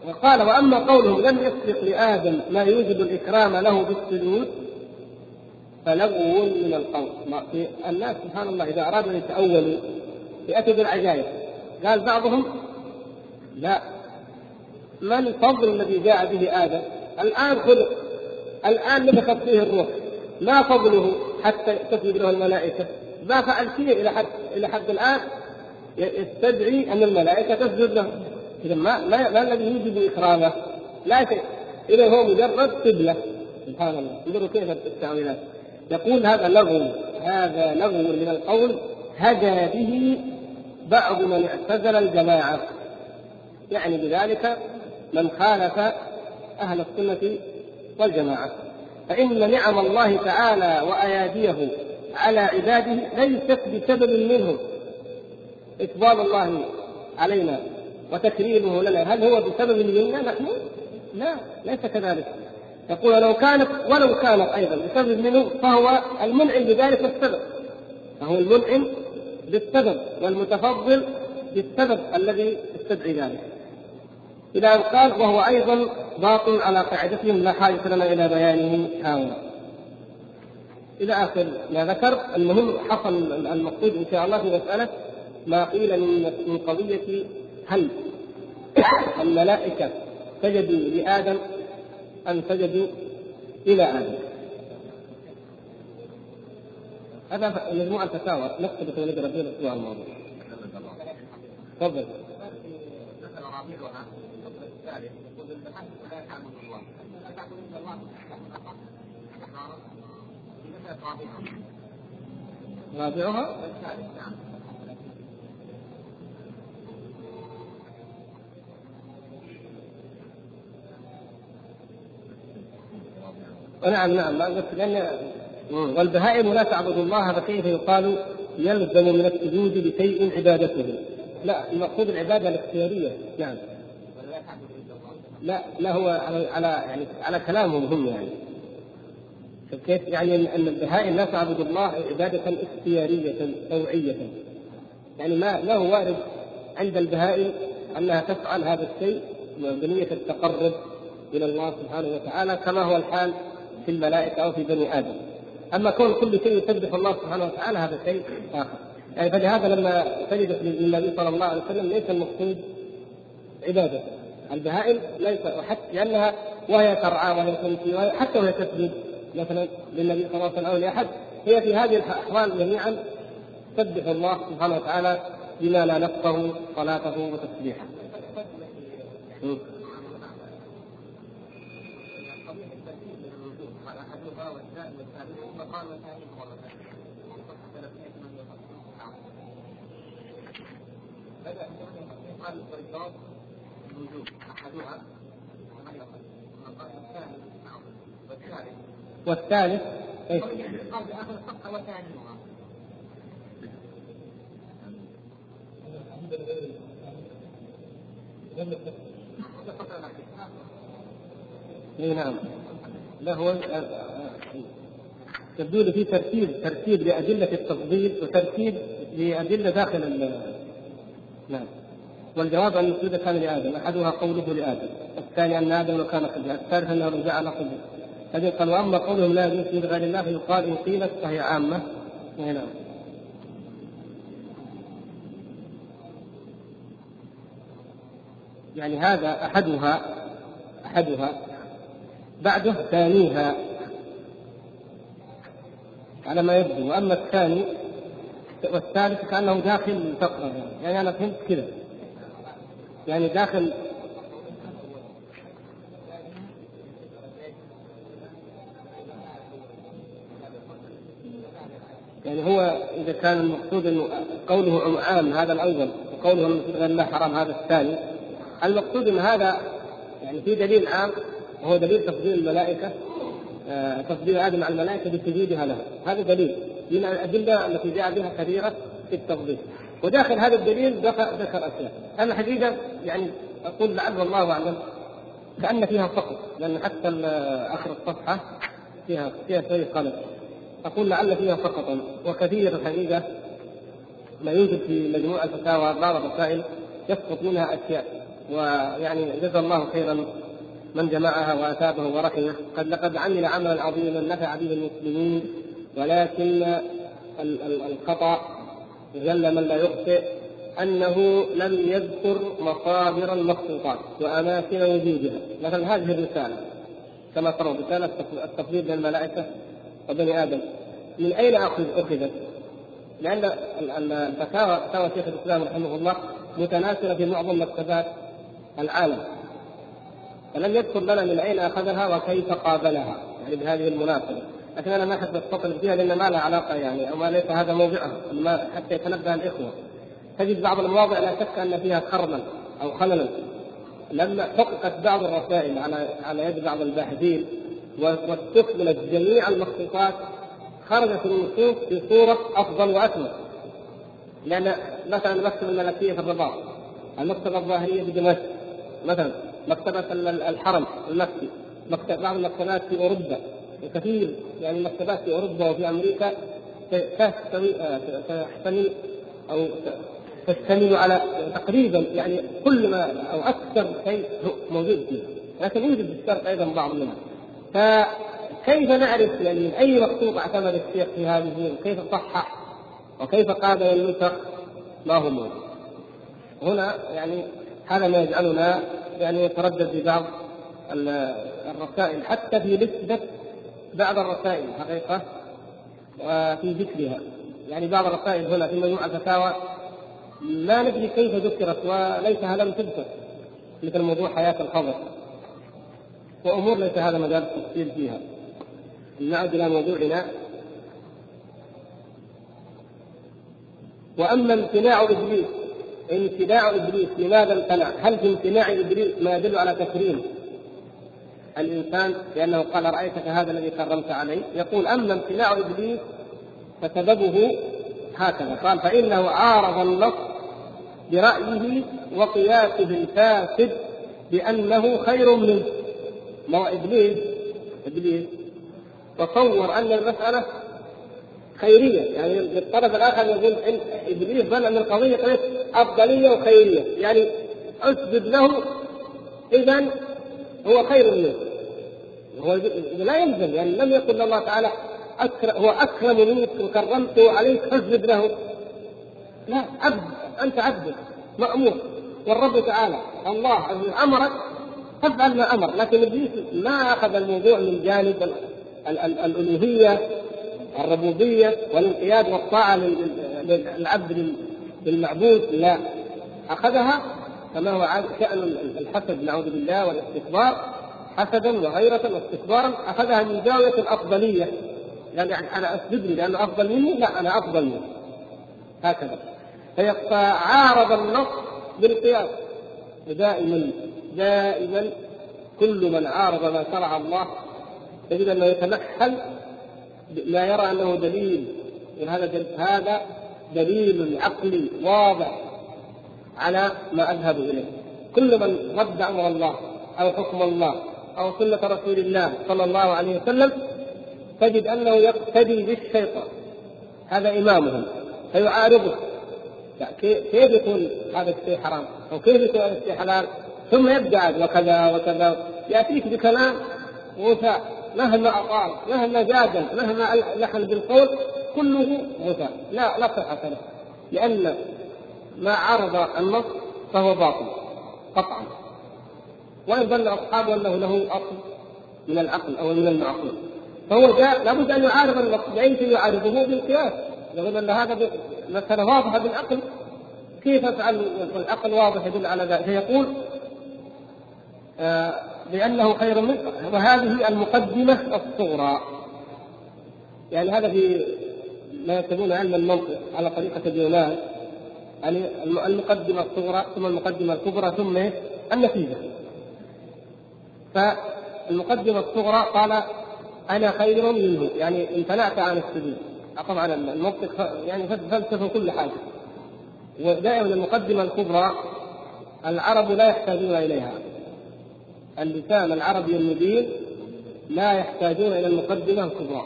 وقال وأما قوله لم يسبق لآدم ما يوجب الإكرام له بالسجود فلغو من القول. الناس سبحان الله إذا أرادوا أن يتأولوا يأتوا بالعجائب. قال بعضهم لا. ما الفضل الذي جاء به آدم؟ الآن خلق. الآن نفخت فيه الروح. ما فضله حتى تسجد له الملائكة. ما فعل شيء إلى حد إلى حد الآن يستدعي أن الملائكة تسجد له. إذا ما ما, ما الذي يوجب إكرامه؟ لا شيء. إذا هو مجرد قبلة. سبحان الله. انظروا كيف التأويلات؟ يقول هذا لغو. هذا لغو من القول هدى به بعض من اعتزل الجماعة. يعني بذلك من خالف أهل السنة والجماعة. فإن نعم الله تعالى وأياديه على عباده ليست بسبب منهم. إقبال الله علينا وتكريمه لنا. هل هو بسبب منا نحن؟ لا ليس كذلك. يقول لو كانت ولو كانت أيضا بسبب منه فهو المنعم بذلك السبب. فهو المنعم بالسبب والمتفضل بالسبب الذي يستدعي ذلك. إلى أن قال وهو أيضا باطل على قاعدتهم لا حاجة لنا إلى بيانه هاهنا. إلى آخر ما ذكر المهم حصل المقصود إن شاء الله في مسألة ما قيل من قضية هل الملائكة سجدوا لآدم أن سجدوا إلى آدم. هذا مجموعة فتاوى نكتب في الأسبوع الماضي تفضل. رابعها؟ نعم نعم لأن والبهائم لا تعبد الله فكيف يقال يلزم من السجود لشيء عبادته؟ لا المقصود العبادة الاختيارية نعم. لا لا هو على على يعني على كلامهم هم يعني. كيف يعني ان البهائم لا تعبد الله عبادة اختيارية طوعيه يعني ما ما هو وارد عند البهائم أنها تفعل هذا الشيء بنية التقرب إلى الله سبحانه وتعالى كما هو الحال في الملائكة أو في بني آدم. أما كون كل شيء يسبح الله سبحانه وتعالى هذا شيء آخر. يعني فلهذا لما سجدت للنبي صلى الله عليه وسلم ليس المقصود عبادة. البهائم ليس وحتى لأنها وهي ترعى وهي تمشي وهي حتى وهي تسجد. مثلا للنبي صلى الله عليه وسلم أو لأحد. هي في هذه الأحوال جميعا تسبح الله سبحانه وتعالى بما لا نفقه صلاته وتسبيحه. والثالث إيش؟ اي نعم لا هو تبدو لي في ترتيب ترتيب لأدلة التفضيل وترتيب لأدلة داخل نعم والجواب أن السجود كان لآدم أحدها قوله لآدم الثاني أن آدم كان قبله الثالث أنه جعل قبله هذه قال وأما قولهم لا في غير الله فيقال إن قيلت فهي عامة. نعم. يعني هذا أحدها أحدها بعده ثانيها. على ما يبدو. وأما الثاني والثالث كأنه داخل فقره يعني أنا فهمت كذا يعني داخل يعني هو إذا كان المقصود إنه قوله عام هذا الأول وقوله المقصود الله حرام هذا الثاني. المقصود إن هذا يعني في دليل عام وهو دليل تفضيل الملائكة آه، تفضيل آدم على الملائكة بسجودها له هذا دليل. من الأدلة التي جاء بها كثيرة في التفضيل. وداخل هذا الدليل ذكر اشياء أنا حقيقه يعني أقول لعل الله أعلم. كأن فيها فقر لأن حتى آخر الصفحة فيها فيها شيء قلق أقول لعل فيها سقطا وكثير الحقيقة ما يوجد في مجموع الفتاوى بعض الرسائل يسقط منها أشياء. ويعني جزا الله خيرا من جمعها وأثابه ورحمه قد لقد عمل عملا عظيما نفع به المسلمين ولكن الخطأ جل من لا يخطئ أنه لم يذكر مصادر المخطوطات وأماكن وجودها. مثلا هذه الرسالة كما ترون رسالة التفضيل للملائكة وبني آدم. من أين أخذت؟ لأن الفتاوى فتاوى شيخ الإسلام رحمه الله متناثره في معظم مكتبات العالم. فلم يذكر لنا من أين أخذها وكيف قابلها. يعني بهذه المناسبة. لكن أنا ما أحب استطرد فيها لأن ما لها علاقة يعني أو ما ليس هذا موضعها حتى يتنبه الإخوة. تجد بعض المواضع لا شك أن فيها خرما أو خللا. لما حققت بعض الرسائل على على يد بعض الباحثين واستكملت جميع المخطوطات خرجت النصوص في صورة أفضل وأكمل لأن مثلا المكتبة الملكية في الرباط المكتبة الظاهرية في دمشق مثلا مكتبة الحرم المكي بعض المكتبات في أوروبا. وكثير يعني المكتبات في أوروبا وفي تحتوي تحتمل أو تشتمل على تقريبا يعني كل ما أو أكثر شيء موجود فيه لكن يوجد في الشرق أيضا بعض منها. فكيف نعرف يعني من أي مخطوط اعتمد الشيخ في هذه وكيف صحح وكيف قابل النسخ ما هو موجود. هنا يعني هذا ما يجعلنا يعني نتردد في بعض الرسائل حتى في نسبة بعض الرسائل حقيقة وفي ذكرها. يعني بعض الرسائل هنا في مجموعة الفتاوى ما ندري كيف ذكرت وليسها لم تذكر مثل موضوع حياة الخبر وأمور ليس هذا مجال التفصيل فيها. نعود إلى موضوعنا. وأما امتناع إبليس امتناع إبليس لماذا امتنع؟ هل في امتناع إبليس ما يدل على تكريم؟ الإنسان لأنه قال رأيتك هذا الذي كرمت عليه؟ يقول أما امتناع إبليس فسببه هكذا. قال فإنه عارض النص برأيه وقياسه الفاسد بأنه خير منه. ما هو إبليس؟ إبليس. تصور أن المسألة خيرية. يعني الطرف الآخر يقول إن إبليس ظن أن القضية قضيه أفضلية وخيرية. يعني اسجد له اذا هو خير منه. لا يلزم يعني لم يقل الله تعالى أكرم هو أكرم منك وكرمته عليك فاسجد له. لا عبد أنت عبد مأمور. والرب تعالى الله أمرك فافعل ما أمر. لكن إبليس ما أخذ الموضوع من جانب الألوهية الربوبية والانقياد والطاعة للعبد للمعبود لا أخذها كما هو شان الحسد نعوذ بالله والاستكبار. حسدا وغيرة واستكبارا أخذها من زاويه الأفضلية. يعني أنا أسجد لي لأنه أفضل مني؟ لا أنا أفضل منه. هكذا. فعارض النص بالقياس. ودائما دائما كل من عارض ما شرع الله تجد أنه يتمحل لا يرى أنه دليل. هذا هذا دليل عقلي واضح على ما أذهب إليه. كل من رد أمر الله أو حكم الله أو سنة رسول الله صلى الله عليه وسلم تجد أنه يقتدي بالشيطان. هذا إمامهم فيعارضه. كيف يكون هذا الشيء حرام؟ أو كيف يكون هذا الشيء حلال؟ ثم يبدأ وكذا وكذا. يأتيك بكلام غثاء مهما أطال مهما جادل مهما لحن بالقول كله غثاء لا لا صحة له لأن ما عرض النص فهو باطل قطعا. وإن ظن أصحابه أنه له أصل من العقل أو من المعقول. فهو جاء لابد أن يعارض النص شيء يعارضه بالقياس. يقول أن هذا مسألة واضحة بالعقل. كيف أفعل والعقل واضح يدل على ذلك؟ فيقول آه لأنه خير منه وهذه المقدمة الصغرى. يعني هذا في ما يسمونه علم المنطق على طريقة اليونان. يعني المقدمة الصغرى ثم المقدمة الكبرى ثم النتيجة. فالمقدمة الصغرى قال أنا خير منه يعني امتنعت عن السجود طبعا المنطق يعني فلسفة كل حاجة. ودائما المقدمة الكبرى العرب لا يحتاجون إليها. اللسان العربي المبين لا يحتاجون إلى المقدمة الكبرى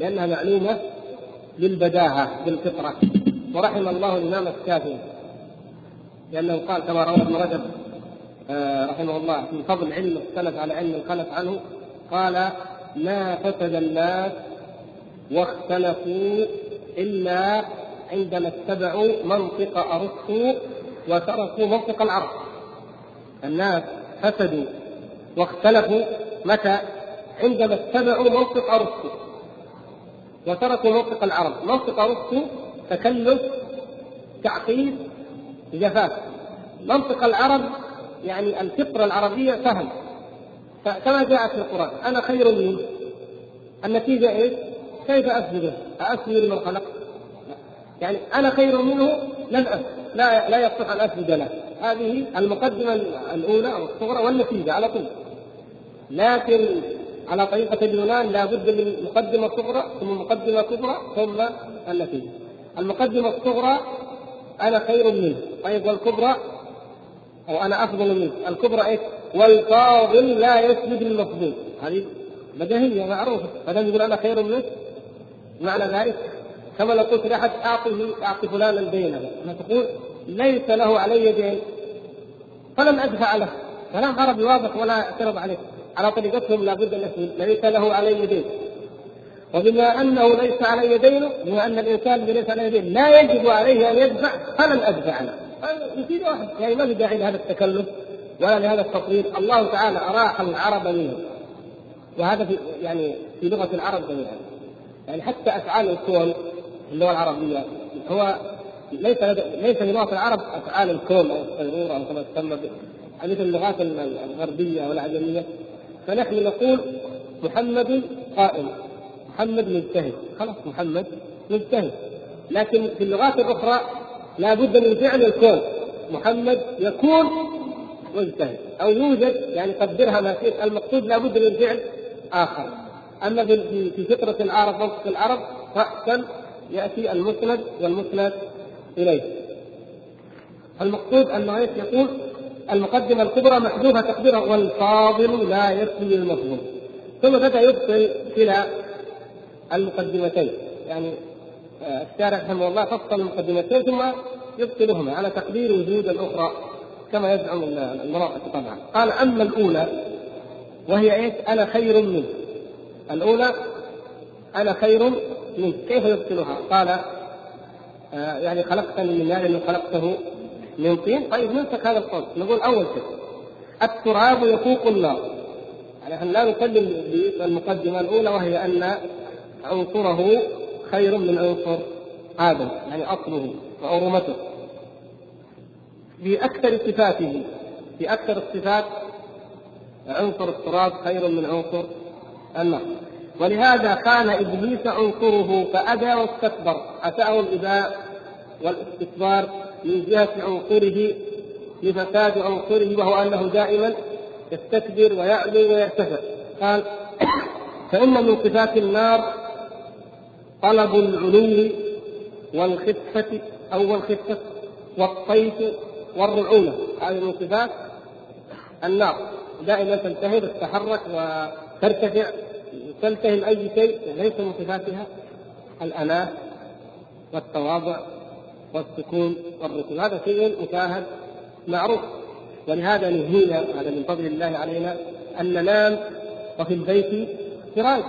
لأنها معلومة بالبداهه بالفطرة. ورحم الله الإمام الشافعي لأنه قال كما روى ابن رجب رحمه الله في فضل علم السلف على علم الخلف عنه. قال ما فسد الناس واختلفوا إلا عندما اتبعوا منطق أرسطو وتركوا منطق العرب. الناس فسدوا واختلفوا متى؟ عندما اتبعوا منطق أرسطو وتركوا منطق العرب، منطق أرسطو تكلف تعقيد جفاف. منطق العرب يعني الفطره العربية سهل. كما جاء في القرآن أنا خير منه. النتيجة إيش؟ كيف اسجده؟ أسجد لمن خلق؟ يعني أنا خير منه لن أسجد. لا لا يصح أن أسجد له. هذه المقدمة الأولى أو الصغرى والنتيجة على طول. لكن على طريقة اليونان لا بد من مقدمة صغرى ثم مقدمة كبرى ثم النتيجة. المقدمة الصغرى أنا خير منه. طيب والكبرى؟ أو أنا أفضل منه الكبرى إيش؟ والفاضل لا يسجد للمفضول هذه بديهية معروفة فلم يقول أنا خير منه معنى ذلك كما لو قلت لأحد أعطه أعطي فلانا دينا تقول ليس له علي يدين فلم أدفع له. كلام عربي واضح ولا اعترض عليه. على طريقتهم لابد أن يسجد ليس له علي يدين وبما أنه ليس علي دين بما أن الإنسان ليس عليه دين لا يجب عليه أن يدفع فلن أدفع له. نتيجه واحدة يعني ما في داعي لهذا التكلف ولا لهذا التطويل الله تعالى أراح العرب منه وهذا في يعني في لغة العرب جميعا. يعني حتى أفعال الكون اللغة العربية هو ليس ليس في لغة العرب أفعال الكون أو الصيرورة أو كما تسمى مثل اللغات الغربية والعجمية. فنحن نقول محمد قائم. محمد مجتهد. خلاص محمد مجتهد. لكن في اللغات الأخرى لا بد من فعل الكون. محمد يكون مجتهد أو يوجد يعني قدرها ما شئت المقصود لا بد من فعل آخر. أما في فطرة العرب وفق العرب راسا يأتي المسند والمسند إليه. المقصود انه إيش يقول المقدمة الكبرى محذوفة تقديرها والفاضل لا يكفي المفضول ثم بدأ يبطل كلا المقدمتين يعني الشارع رحمه الله فصل المقدمتين ثم يبطلهما على تقدير وجود الأخرى كما يزعم المناطق طبعا. قال أما الأولى وهي إيش؟ أنا خير منه. الأولى أنا خير منه. كيف يبطلها؟ قال آه يعني خلقتني من نار خلقته من طين. طيب نمسك هذا القول نقول أول شيء التراب يفوق النار. يعني إحنا لا نكلم بالمقدمة الأولى وهي أن عنصره خير من عنصر آدم يعني أصله وعرومته في أكثر صفاته في أكثر الصفات عنصر التراب خير من عنصر النار ولهذا كان إبليس عنصره فأبى واستكبر. أتاه الإباء والاستكبار من جهة عنصره لفساد عنصره وهو أنه دائما يستكبر ويعلو ويرتفع قال فإن من صفات النار طلب العلو والخفة أو والخفة والطيف والرعونة. هذه من صفات النار. دائما تنتهي تتحرك وترتفع تلتهم أي شيء ليس من صفاتها الأناة والتواضع والسكون والركود هذا شيء مشاهد معروف. ولهذا نهينا هذا من فضل الله علينا أن ننام وفي البيت فراش.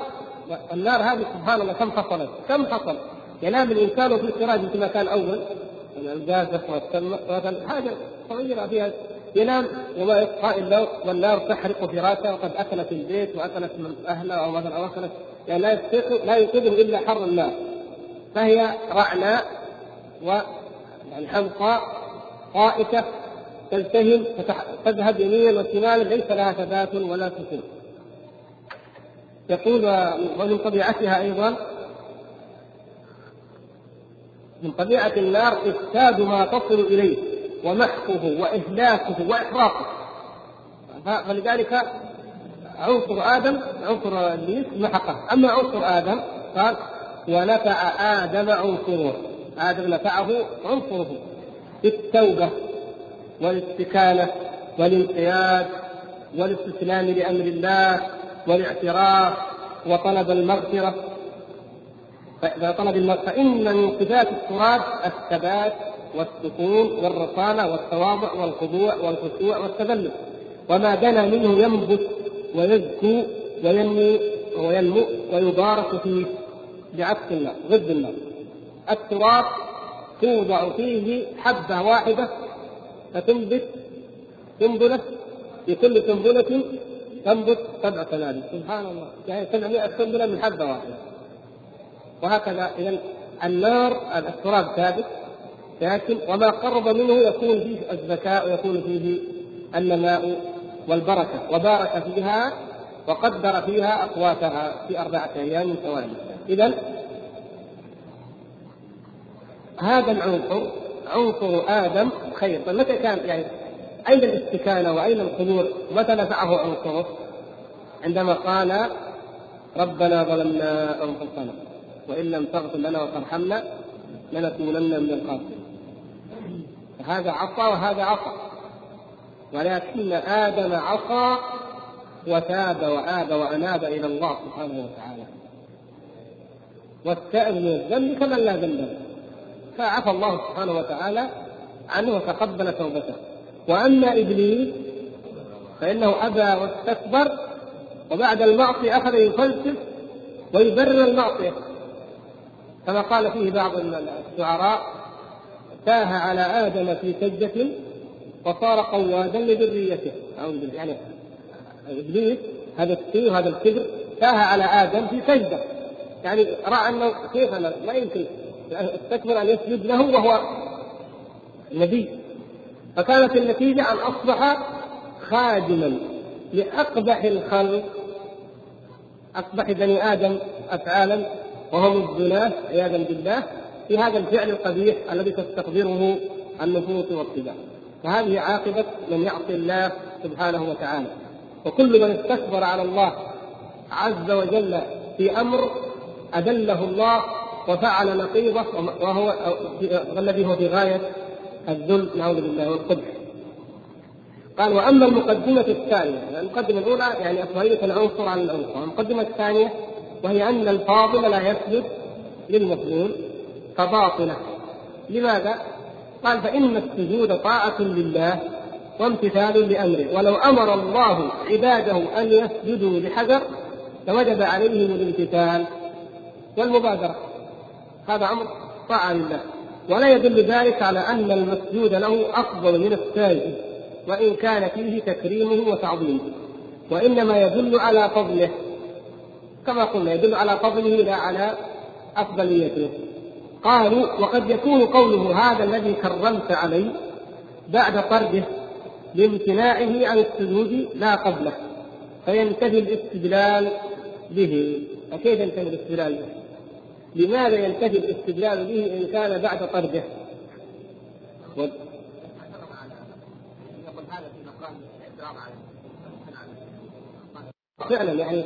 النار هذه سبحان الله كم حصلت؟ كم حصل ينام الإنسان في الفراش مثل ما كان أول الجازة مثلا؟ حاجة صغيرة فيها. ينام وما يبقى إلا والنار تحرق فراشة وقد أكلت البيت وأكلت من اهله أو مثلا أو أكلت. يعني لا يستيقظ لا إلا حر النار. فهي رعناء و يعني حمقاء خائفة تلتهم تذهب يمينا وشمالا ليس لها ثبات ولا سكون يقول ومن طبيعتها أيضا من طبيعة النار إفساد ما تصل إليه ومحقه وإهلاكه وإحراقه. فلذلك عنصر آدم عنصر إبليس محقه. أما عنصر آدم قال ونفع آدم عنصره. آدم نفعه عنصره بالتوبة والاستكانة والانقياد والاستسلام لأمر الله. والاعتراف وطلب المغفرة. فإذا طلب المرء فإن من صفات التراب الثبات والسكون والرصانة والتواضع والخضوع والخشوع والتذلل. وما دنا منه ينبت ويزكو وينمو وينمو ويبارك فيه بعكس النار ضد النار. التراب توضع فيه حبة واحدة فتنبت سنبلة في كل سنبلة تنبت سبع سنابل سبحان الله. يعني 700 سنبلة من حبة واحدة وهكذا إذا النار التراب ثابت لكن وما قرب منه يكون فيه الزكاء ويكون فيه النماء والبركة. وبارك فيها وقدر فيها أقواتها في أربعة أيام توالي اذا هذا العنصر عنصر آدم خير. طيب متى كان يعني أين الاستكانه وأين الخضوع متى نفعه عنصره عندما قال ربنا ظلمنا أنفسنا وإن لم تغفر لنا وترحمنا لنكونن من الخاسرين. هذا عصى وهذا عصى ولكن آدم عصى وتاب وآب وأناب إلى الله سبحانه وتعالى. والتائب من الذنب كمن لا ذنب فعفى الله سبحانه وتعالى عنه وتقبل توبته. وأما إبليس فإنه أبى واستكبر وبعد المعصية أخذ يفلسف ويبرر المعصية. كما قال فيه بعض الشعراء تاه على آدم في سجده وصار قوادا لذريته. أعوذ بالله. يعني إبليس هذا السي وهذا الكبر تاه على آدم في سجده يعني رأى أنه كيف أنا ما يمكن استكبر أن يسجد له وهو نبي. فكانت النتيجة أن أصبح خادما لأقبح الخلق أقبح بني آدم أفعالا وهم الزناة عياذا بالله في هذا الفعل القبيح الذي تستقدره النفوس والطباع. فهذه عاقبة من يعصي الله سبحانه وتعالى. وكل من استكبر على الله عز وجل في أمر ادله الله وفعل نقيضه وهو الذي هو في غاية الذل نعوذ بالله والقبح. قال وأما المقدمة الثانية، المقدمة الأولى يعني أفضلية العنصر عن العنصر، المقدمة الثانية وهي أن الفاضل لا يسجد للمظلوم فباطله. لماذا؟ قال فإن السجود طاعة لله وامتثال لأمره ولو أمر الله عباده أن يسجدوا لحجر لوجب عليهم الامتثال والمبادرة هذا أمر طاعة لله ولا يدل ذلك على أن المسجود له أفضل من السائل وإن كان فيه تكريمه وتعظيمه. وإنما يدل على فضله كما قلنا يدل على فضله لا على افضليته قالوا وقد يكون قوله هذا الذي كرمت عليه بعد طرده لامتناعه عن السجود لا قبله فينتهي الاستدلال به. فكيف ينتهي الاستدلال به؟ لماذا ينتهي الاستدلال به إن كان بعد طرده؟ و... فعلا يعني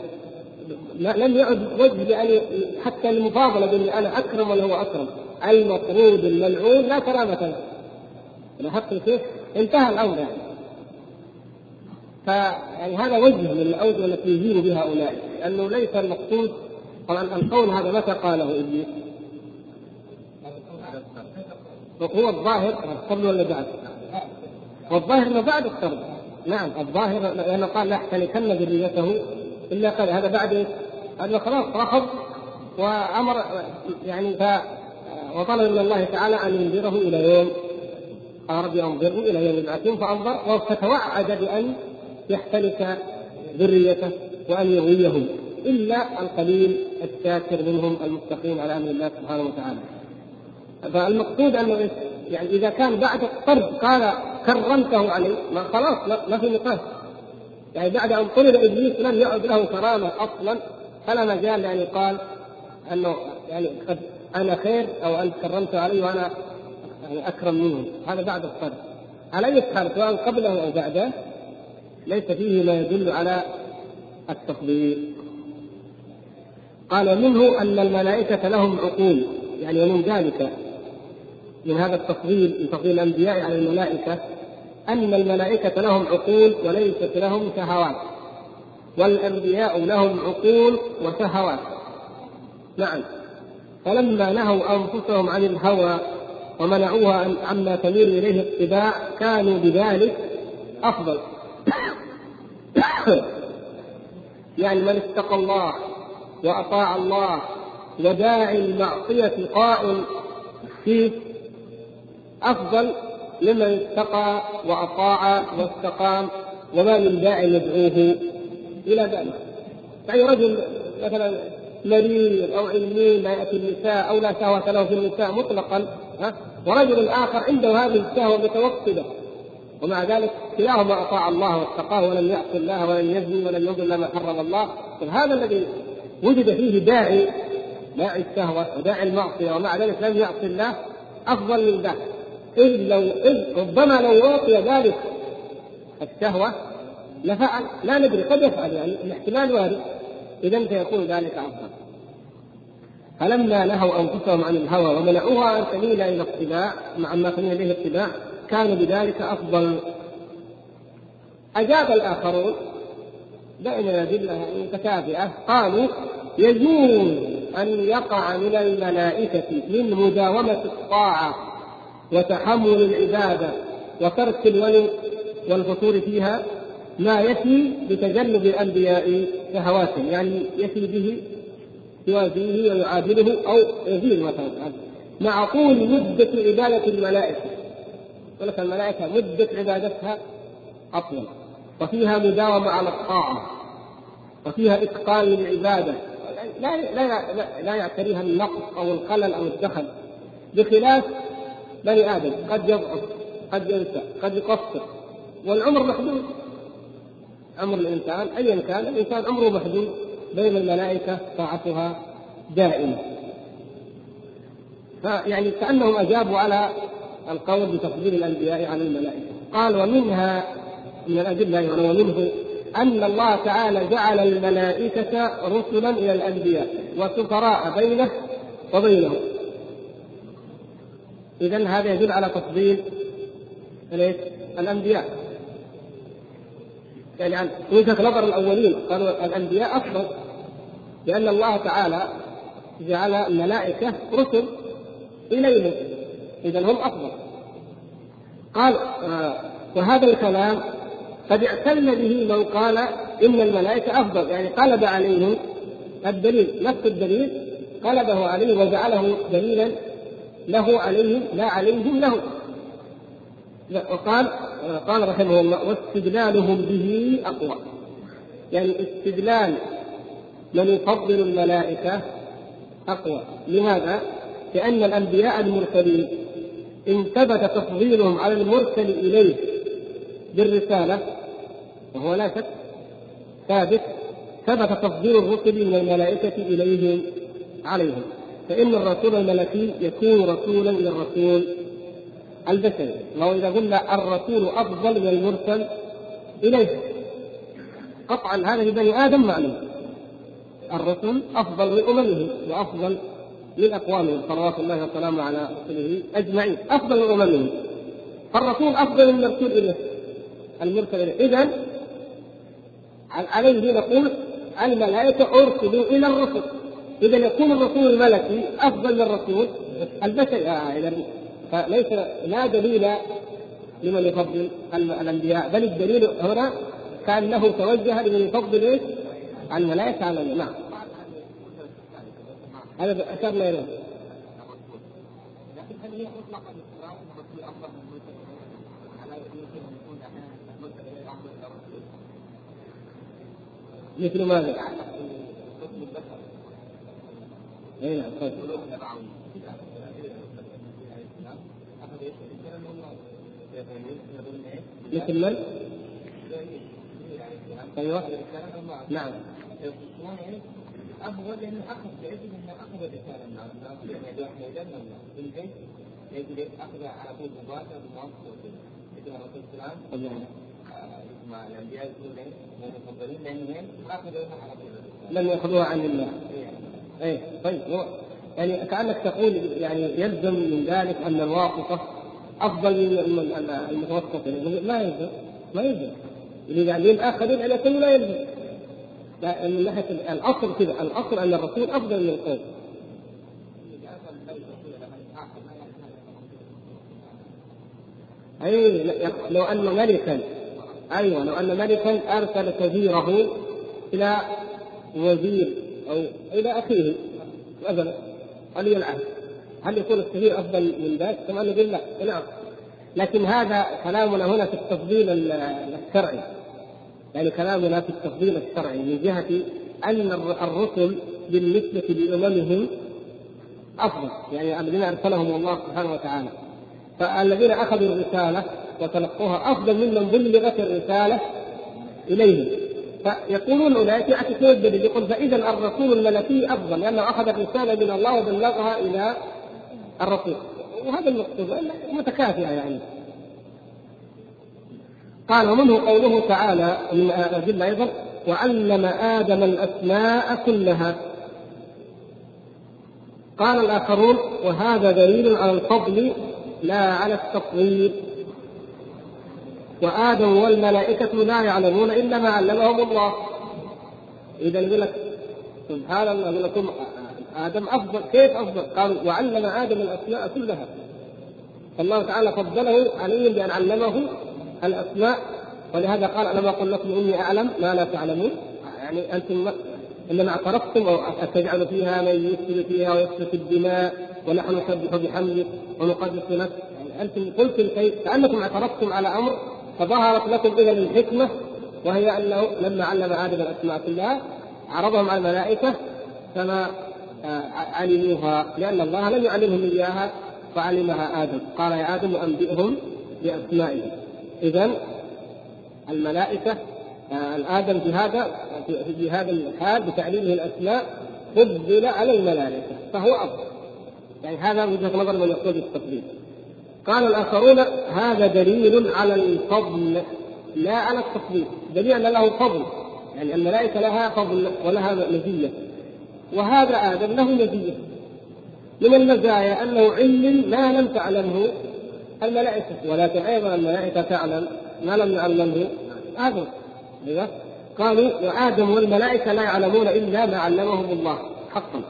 لم يعد وجه لأن حتى المفاضلة باني أنا أكرم ولا هو أكرم المطرود الملعون لا كرامة له لاحظت كيف؟ انتهى الأمر يعني فيعني هذا وجه من الأوجه التي يزيل بها هؤلاء لأنه ليس المقصود القول هذا متى قاله إبليس؟ هو الظاهر قبل ولا بعد؟ والظاهر انه بعد الطرد نعم الظاهر لأنه قال لا احتنكن ذريته إلا قال هذا بعد هذا خلاص رفض وأمر يعني ف وطلب من الله تعالى أن ينذره إلى يوم قال ربي انظره إلى يوم يبعثون فانظر فتوعد بأن يحتلك ذريته وأن يغويهم إلا القليل الشاكر منهم المستقيم على أمر الله سبحانه وتعالى. فالمقصود انه يعني إذا كان بعد الطرد قال كرمته عليه ما خلاص ما في نقاش. يعني بعد أن طرد إبليس لم يعد له كرامة أصلا فلا مجال يعني قال أنه يعني قد أنا خير أو أنت كرمت علي وأنا يعني أكرم منه هذا بعد الطرد. على اي حال سواء قبله أو بعده ليس فيه ما يدل على التفضيل قال منه أن الملائكة لهم عقول يعني ومن ذلك من هذا التفضيل من تفضيل الأنبياء على الملائكة أن الملائكة لهم عقول وليست لهم شهوات. والأنبياء لهم عقول وشهوات. نعم. فلما نهوا أنفسهم عن الهوى ومنعوها عما تميل إليه الطباع كانوا بذلك أفضل. يعني من اتقى الله وأطاع الله وداعي المعصية قائم فيه أفضل لمن اتقى وأطاع واستقام وما من داع يدعوه إلى ذلك. يعني رجل مثلا مريض أو علمي لا يأتي النساء أو لا شهوة له في النساء مطلقا ها؟ ورجل آخر عنده هذه الشهوة متوقدة. ومع ذلك كلاهما أطاع الله واتقاه ولم يعص الله ولم يزني ولم يظلم ما حرم الله. هذا الذي وجد فيه داعي داعي الشهوة وداعي المعصية ومع ذلك لم يعص الله أفضل من ذاك. إذ لو إذ ربما لو اعطي ذلك الشهوة لفعل لا ندري قد يفعل يعني الاحتمال وارد. اذا سيكون ذلك أفضل. فلما نهوا أنفسهم عن الهوى ومنعوها أن تميل إلى الاتباع مع ما تميل اليه الاتباع كانوا بذلك أفضل. أجاب الآخرون بين الادله متتابعة. قالوا يجوز أن يقع من الملائكة من مداومة الطاعة وتحمل العبادة وترك الولد والفتور فيها ما يفي بتجنب الأنبياء شهواتهم. يعني يفي به يوازيه ويعادله أو يزيد مثلا. مع طول مدة عبادة الملائكة يقول لك الملائكة مدة عبادتها أطول. وفيها مداومة على الطاعة وفيها إتقان للعبادة. لا لا لا, لا يعتريها النقص أو الخلل أو الدخل. بخلاف بني آدم قد يضعف قد ينسى قد يقصر والعمر محدود. عمر الإنسان أيا كان الإنسان عمره محدود. بين الملائكة طاعتها دائمة. فيعني كأنهم أجابوا على القول بتفضيل الأنبياء على الملائكة. قال ومنها من الأدلة يعني ومنه أن الله تعالى جعل الملائكة رسلا إلى الأنبياء وسفراء بينه وبينهم. إذا هذا يدل على تفضيل الأنبياء. يعني عن وجهة نظر الأولين قالوا الأنبياء أفضل لأن الله تعالى جعل الملائكة رسل إليهم. إذا هم أفضل. قال آه وهذا الكلام قد اعتل به من قال إن الملائكة أفضل. يعني قلب عليهم الدليل. نفس الدليل قلبه عليه وجعله دليلا له عليهم لا عليهم له وقال قال رحمه الله واستدلالهم به أقوى. يعني استدلال من يفضل الملائكة أقوى. لماذا؟ لأن الأنبياء المرسلين إن ثبت تفضيلهم على المرسل إليه بالرسالة وهو لا شك ثابت ثبت تفضيل الرسل من الملائكة إليهم عليهم. فإن الرسول الملكي يكون رسولا إلى الرسول البشري. وهو إذا قلنا الرسول أفضل من المرسل إليه. قطعا هذا في بني آدم معلوم الرسل أفضل من وأفضل من أقوامهم صلوات الله وسلامه على رسله أجمعين. أفضل من أممهم فالرسول أفضل من المرسول إليه. المرسل إليه. إذا عليه نقول الملائكة أرسلوا إلى الرسل. إذا يكون الرسول الملكي أفضل من الرسول. البشري آه إذا فليس لا دليل لمن يفضل الأنبياء بل الدليل هنا كأنه توجه لمن يفضل إيش؟ الملائكة على نعم هذا اشرنا اليه لكن هل هي مطلقا مثل ماذا؟ اي نعم طيب مثل من؟ أيوه نعم افضل لأنه اخذ يجب انه اخذ الرساله من الله يعني من كيف يجب اخذ على طول مباشره بمواقف مثل الرسول صلى الله عليه وسلم مع الانبياء لم يأخذوها عن الله. إيه طيب. يعني كأنك تقول يعني يلزم من ذلك أن الواقفه أفضل من المتوسط. ما يلزم ما يلزم. قاعدين اخذين على كل لا يلزم. لا من ناحية الأصل كذا الأصل أن الرسول أفضل من القوم. اي لو أن ملكا أيوه لو أن ملكا أرسل كبيره إلى وزير أو إلى أخيه مثلا ولي العهد هل يكون الكبير أفضل من ذاك؟ كما نقول لا نعم. لكن هذا كلامنا هنا في التفضيل الشرعي. يعني كلامنا في التفضيل الشرعي من جهة أن الرسل بالنسبة لأممهم أفضل. يعني الذين أرسلهم الله سبحانه وتعالى. فالذين أخذوا الرسالة وتلقوها أفضل ممن بلغت الرسالة اليهم فيقولون أولئك يعكسون الدليل يقول فإذا الرسول الملكي أفضل لأنه أخذ الرسالة من الله وبلغها إلى الرسول. وهذا المقصود متكافئة يعني. قال ومنه قوله تعالى من الأدلة أيضا وعلم آدم الأسماء كلها. قال الآخرون وهذا دليل على الفضل لا على التفضيل. وآدم والملائكة لا يعلمون إلا ما علمهم الله. إذا يقول لك سبحان الله يقول لكم آدم أفضل كيف أفضل؟ قالوا وعلم آدم الأسماء كلها. فالله تعالى فضله عليهم بأن علمه الأسماء. ولهذا قال ألم أقل لكم إني أعلم ما لا تعلمون؟ يعني أنتم إنما اعترفتم أو أتجعل فيها من يفسد فيها ويسفك الدماء ونحن نسبح بحمدك ونقدس لك. أنتم قلتم شيء كأنكم اعترضتم على أمر فظهرت لكم اذا الحكمة وهي أنه لما علم آدم الأسماء كلها عرضهم على الملائكة فما آه، علموها لأن الله لم يعلمهم إياها فعلمها آدم. قال يا آدم أنبئهم بأسمائهم. اذا الملائكة آه، آدم في هذا في هذا الحال بتعليمه الأسماء فضل على الملائكة فهو أفضل. يعني هذا وجهة نظر من يقول بالتفضيل قال الآخرون هذا دليل على الفضل لا على التفضيل. دليل أن له فضل يعني الملائكة لها فضل ولها مزيه وهذا آدم له مزيه من المزايا أنه علم ما لم تعلمه الملائكة ولكن أيضا الملائكة تعلم ما لم يعلمه آدم. لذا قالوا وادم والملائكة لا يعلمون إلا ما علمهم الله حقا.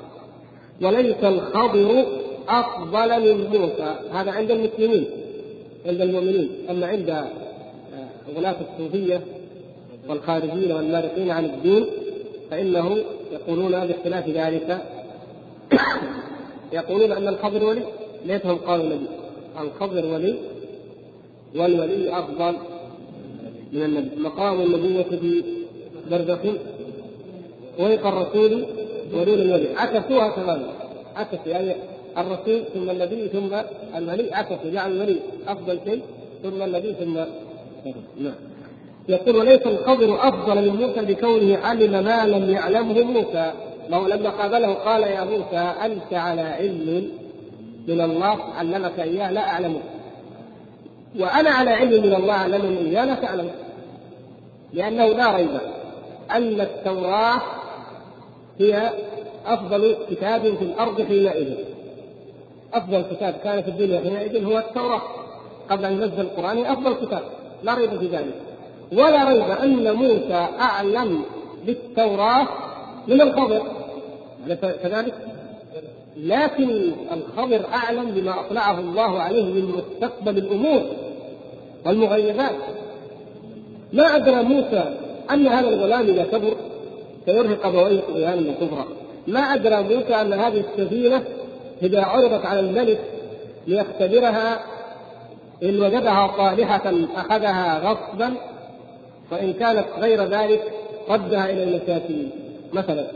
وليس الخضر أفضل من موسى هذا عند المسلمين عند المؤمنين. أما عند آه، غلاة الصوفية والخارجين والمارقين عن الدين فانه يقولون باختلاف ذلك. يقولون أن الخضر ولي ليتهم قالوا نبي الخضر ولي والولي أفضل من النبي. مقام النبوة في برزخ ويق الرسول ودون الولي. عكسوها تماما عكسوا يعني الرسول ثم النبي ثم الولي عكسوا جعل الولي أفضل شيء ثم النبي ثم نعم. يقول وليس الخضر أفضل من موسى بكونه علم ما لم يعلمه موسى. لما قابله قال يا موسى أنت على علم من الله علمك إياه لا اعلمه وأنا على علم من الله علمني إياه لا تعلم. لأنه لا ريب أن التوراة هي أفضل كتاب في الأرض حينئذ. أفضل كتاب كان في الدنيا حينئذ هو التوراة. قبل أن ينزل القرآن أفضل كتاب. لا ريب في ذلك. ولا ريب أن موسى أعلم بالتوراة من الخضر. كذلك؟ لكن الخضر أعلم بما أطلعه الله عليه من مستقبل الأمور والمغيبات. ما أدرى موسى أن هذا الغلام إذا كبر؟ سيرهق ابويه طغيانا وكفرا ما أدرى موسى أن هذه السفينة إذا عرضت على الملك ليختبرها إن وجدها صالحة أخذها غصبا وان كانت غير ذلك ردها إلى المساكين. مثلا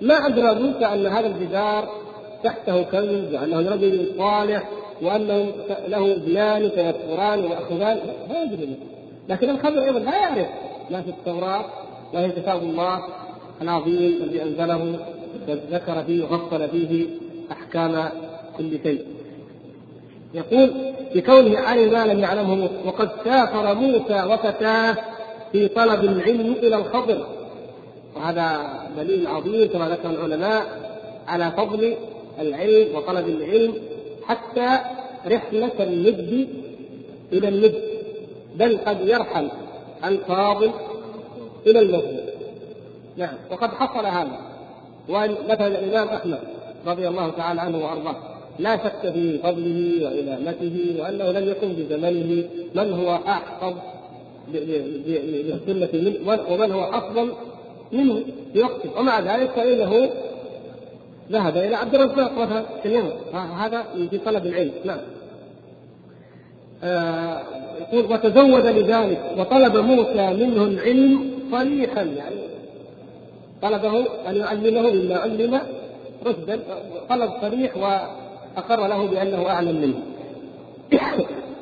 ما أدرى موسى أن هذا الجدار تحته كنز وأنه رجل صالح وانه له ابنان سيكفران ويأخذان؟ ما يدري. لكن الخبر أيضا لا يعرف ما في التوراة ما في كتاب الله العظيم الذي أنزله وذكر فيه وفصل فيه أحكام كل شيء. يقول بكونه علم ما لم يعلمه وقد سافر موسى وفتاه في طلب العلم إلى الخضر. وهذا دليل عظيم كما ذكر العلماء على فضل العلم وطلب العلم حتى رحلة الند إلى الند بل قد يرحل الفاضل إلى المفضل نعم وقد حصل هذا. ومثلا الإمام أحمد رضي الله تعالى عنه وأرضاه. لا شك في فضله وإمامته وأنه لم يكن في زمنه من هو أحفظ بالسنة منه ومن هو أفضل منه في وقته. ومع ذلك فإنه ذهب إلى عبد الرزاق مثلا في اليمن. هذا في طلب العلم. نعم. آه يقول وتزود لذلك وطلب موسى منه العلم صريحا. يعني طلبه أن يعلمه مما علم رشدا طلب صريح وأقر له بأنه أعلم منه.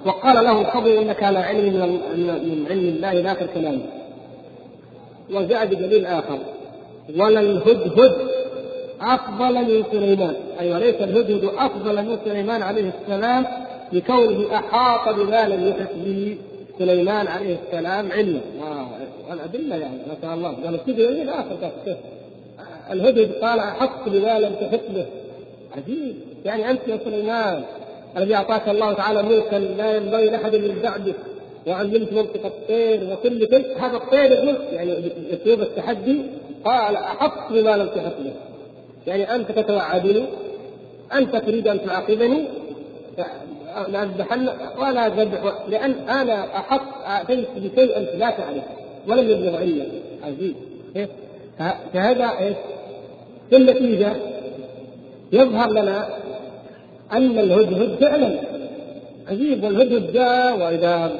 وقال له الخضر إنك على علم من علم الله لا كلامه وجاء بدليل آخر. ولا الهدهد أفضل من سليمان. أي أيوة وليس الهدهد أفضل من سليمان عليه السلام لكونه أحاط بما لم يحط به سليمان عليه السلام علما. والأدلة يعني ما شاء الله. قال ابتدي إلى آخر. الهدهد قال أحط بما لم تحط به عجيب. يعني أنت يا سليمان الذي أعطاك الله تعالى ملكا لا ينبغي لأحد من بعدك وعلمت منطق الطير وكل شيء هذا الطير يقول يعني اسلوب التحدي. قال أحط بما لم تحط به يعني أنت تتوعدني أنت تريد أن تعاقبني لأذبحن ولا ذبح لأن أنا أحط أتيت بشيء أنت لا تعرف ولم يبلغ علمك. عجيب. فهذا إيش؟ في النتيجة يظهر لنا أن الهدهد فعلا. عجيب والهدهد جاء وإذا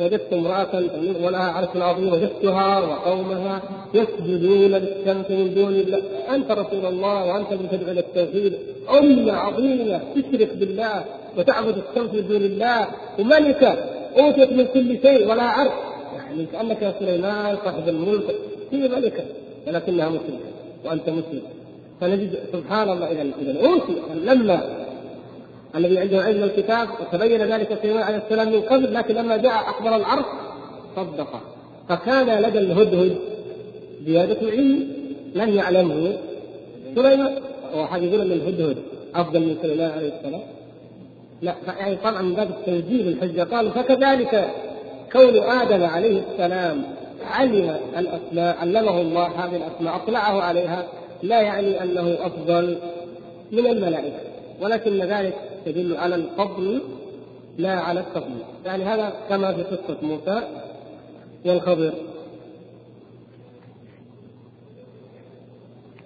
وجدت امرأة ولها عرش عظيم وجدتها وقومها يسجدون للشمس من دون الله، أنت رسول الله وأنت من تدعو إلى التوحيد، أمة عظيمة تشرك بالله وتعبد الشمس من دون الله. وملكة أوتيت من كل شيء ولا عرش، يعني كأنك يا سليمان صاحب الملك. هي ملكة ولكنها مسلمة. وأنت مسلم. فنجد سبحان الله إذا إذا أوتي لما الذي عنده علم الكتاب وتبين ذلك سليمان عليه السلام من قبل لكن لما جاء أخبر العرش صدق. فكان لدى الهدهد زيادة علم لم يعلمه سليمان وحديثنا من الهدهد أفضل من سليمان عليه السلام. لا يعني طبعا من باب التوجيه الحجه قالوا فكذلك كون آدم عليه السلام علم الأسماء علمه الله هذه الأسماء أطلعه عليها لا يعني أنه أفضل من الملائكة. ولكن ذلك تدل على الفضل لا على التفضيل يعني هذا كما في قصة موسى والخضر.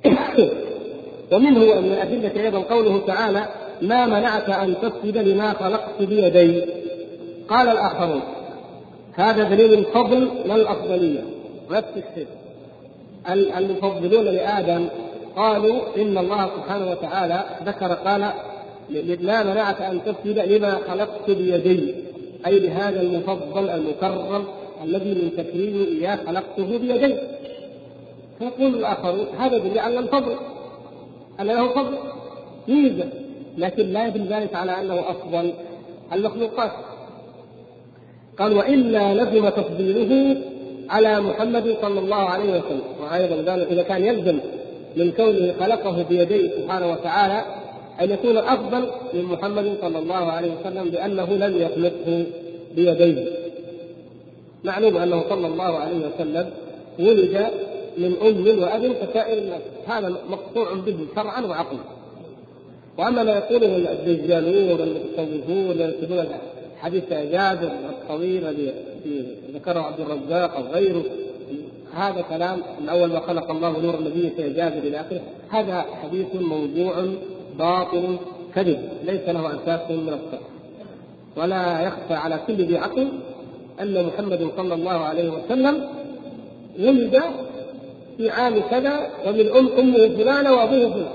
ومنه ومن الأدلة أيضا قوله تعالى ما منعك أن تسجد لما خلقت بيدي. قال الآخرون هذا دليل الفضل لا الأفضلية؟ نفس الشيء المفضلون لآدم قالوا إن الله سبحانه وتعالى ذكر قال لا منعك أن تسجد لما خلقت بيدي أي لهذا المفضل المكرم الذي من تكريمي إياه خلقته بيدي. فيقول الاخرون هذا يدل على الفضل ان له فضل. ميزة. لكن لا يدل ذلك على أنه أفضل المخلوقات. قال وإلا لزم تفضيله على محمد صلى الله عليه وسلم. وأيضا قال إذا كان يلزم من كونه خلقه بيديه سبحانه وتعالى أن يكون أفضل من محمد صلى الله عليه وسلم لأنه لم يخلقه بيديه. معلوم أنه صلى الله عليه وسلم ولد من أم وأب كسائر الناس. هذا مقطوع به شرعا وعقلا. وأما ما يقوله الدجالون والمتصوفون ينسبون حديث جابر الطويل الذي ذكره عبد الرزاق أو غيره. هذا كلام من أول ما خلق الله نور النبي في جابر إلى آخره. هذا حديث موضوع باطل كذب ليس له أساس من الصحه ولا يخفى على كل ذي عقل أن محمد صلى الله عليه وسلم ولد في عام كذا ومن ام امه فلانة وأبوه فلان.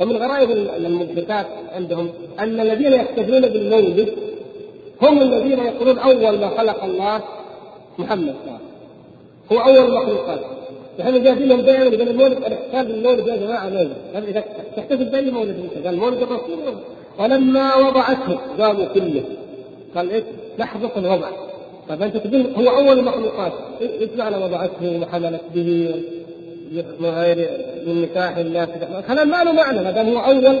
ومن غرائب المثبتات عندهم أن الذين يحتفلون بالمولد هم الذين يقولون أول ما خلق الله محمد. هو أول المخلوقات نحن جاهزين لهم دائما قال المولد الاحتفال بالمولد يا جماعة مولد تحتفل باي مولد أنت قال مولد الرسول. ولما وضعته قاموا كله. قال إيش لحظة الوضع. طيب أنت تقول هو أول المخلوقات إيش معنى وضعته؟ وحملت به من غير من نكاح الله كلام ما له معنى ما دام هو أول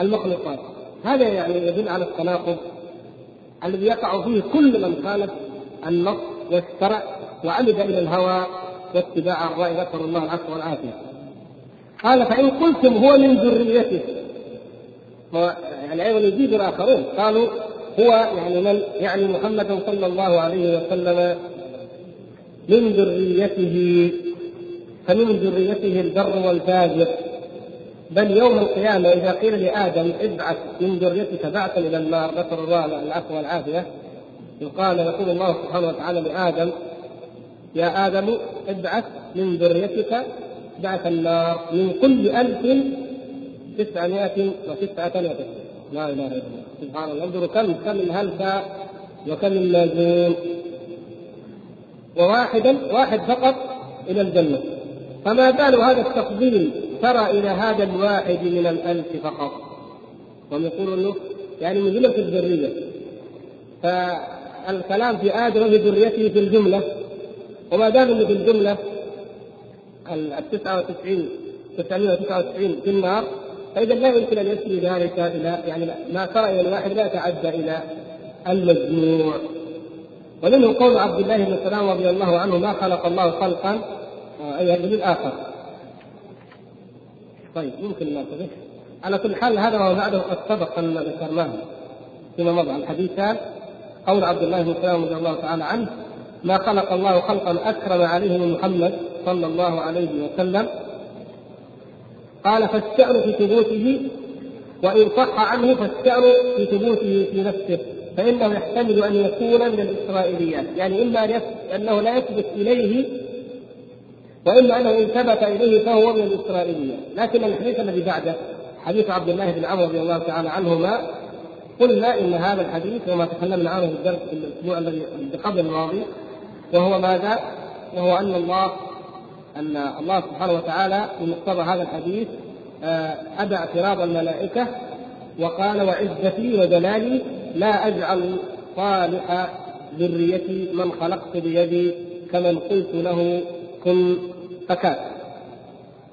المخلوقات. هذا يعني يدل على التناقض. الذي يقع فيه كل من خالف النص والشرع وعمد إلى الهوى واتباع الرأي نسأل الله العفو والعافية. قال فإن قلتم هو من ذريته. يعني أيضا يزيد الآخرون. قالوا هو يعني من؟ يعني محمد صلى الله عليه وسلم من ذريته. فمن ذريته البر والفاجر بل يوم القيامة إذا قيل لآدم ابعث من ذريتك بعثا إلى النار نسأل الله العفو والعافية يقال يقول الله سبحانه وتعالى لآدم يا آدم ابعث من ذريتك بعث النار من كل ألف تسعمائة وتسعة وتسعين لا إله إلا الله. سبحان الله. انظروا كم كم الهلفة وكم اللاجون وواحدا واحد فقط إلى الجنة. فما بال هذا التفضيل ترى إلى هذا الواحد من الألف فقط. وهم يقولون له يعني من جملة الذرية. فالكلام في آدم وفي ذريته في الجملة وما دام إنه في الجملة ال 99 999 في النار فإذا لا يمكن أن يسري ذلك إلى يعني ما ترى إلى الواحد لا يتعدى إلى المجموع. ومنه قول عبد الله بن سلام رضي الله عنه ما خلق الله خلقا آه، اي الدليل اخر طيب ممكن ما على كل حال هذا وما بعده قد سبق أن ذكرناه فيما مضى. الحديثان قول عبد الله بن سلام رضي الله تعالى عنه ما خلق الله خلقا أكرم عليه من محمد صلى الله عليه وسلم. قال فالشأن في ثبوته وإن صح عنه فالشأن في ثبوته في نفسه فإنه يحتمل أن يكون من الإسرائيليات. يعني إما أنه لا يثبت إليه وإما أنه إن ثبت إليه فهو من الإسرائيليات لكن الحديث الذي بعده حديث عبد الله بن عمرو رضي الله تعالى عنهما قلنا إن هذا الحديث وما تكلمنا عنه في الدرس في الأسبوع الذي قبل الماضي وهو ماذا؟ وهو أن الله أن الله سبحانه وتعالى في مقتضى هذا الحديث آه، ابى اعتراض الملائكة وقال وعزتي وجلالي لا أجعل صالح ذريتي من خلقت بيدي كمن قلت له كن فكان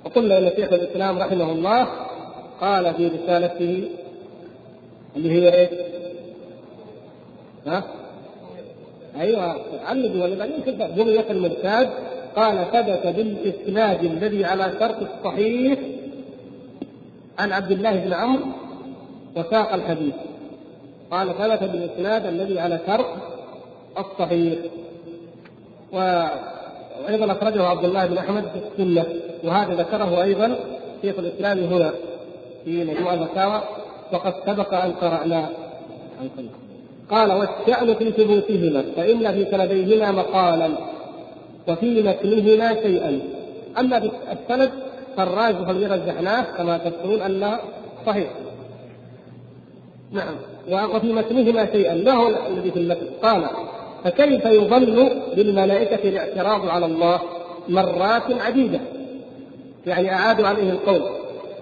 وقلنا ان شيخ الإسلام رحمه الله قال في رسالته اللي هي إيه؟ ها؟ أيوه علموا ولا بعدين بنية المرتاد. قال ثبت بالإسناد الذي على شرط الصحيح عن عبد الله بن عمرو وساق الحديث. قال ثبت بالإسناد الذي على شرط الصحيح. و... وأيضا أخرجه عبد الله بن أحمد في السنة وهذا ذكره أيضا شيخ الإسلام هنا في مجموع الفتاوى وقد سبق أن قرأنا قال والشأن في ثبوتهما فإن في سنديهما مقالا وفي متنهما شيئا. أما في السند فالراجح الذي رجحناه كما تذكرون أنه صحيح. نعم. وفي متنهما شيئا هو الذي في المتن قال فكيف يظن بالملائكة الاعتراض على الله مرات عديدة؟ يعني أعادوا عليه القول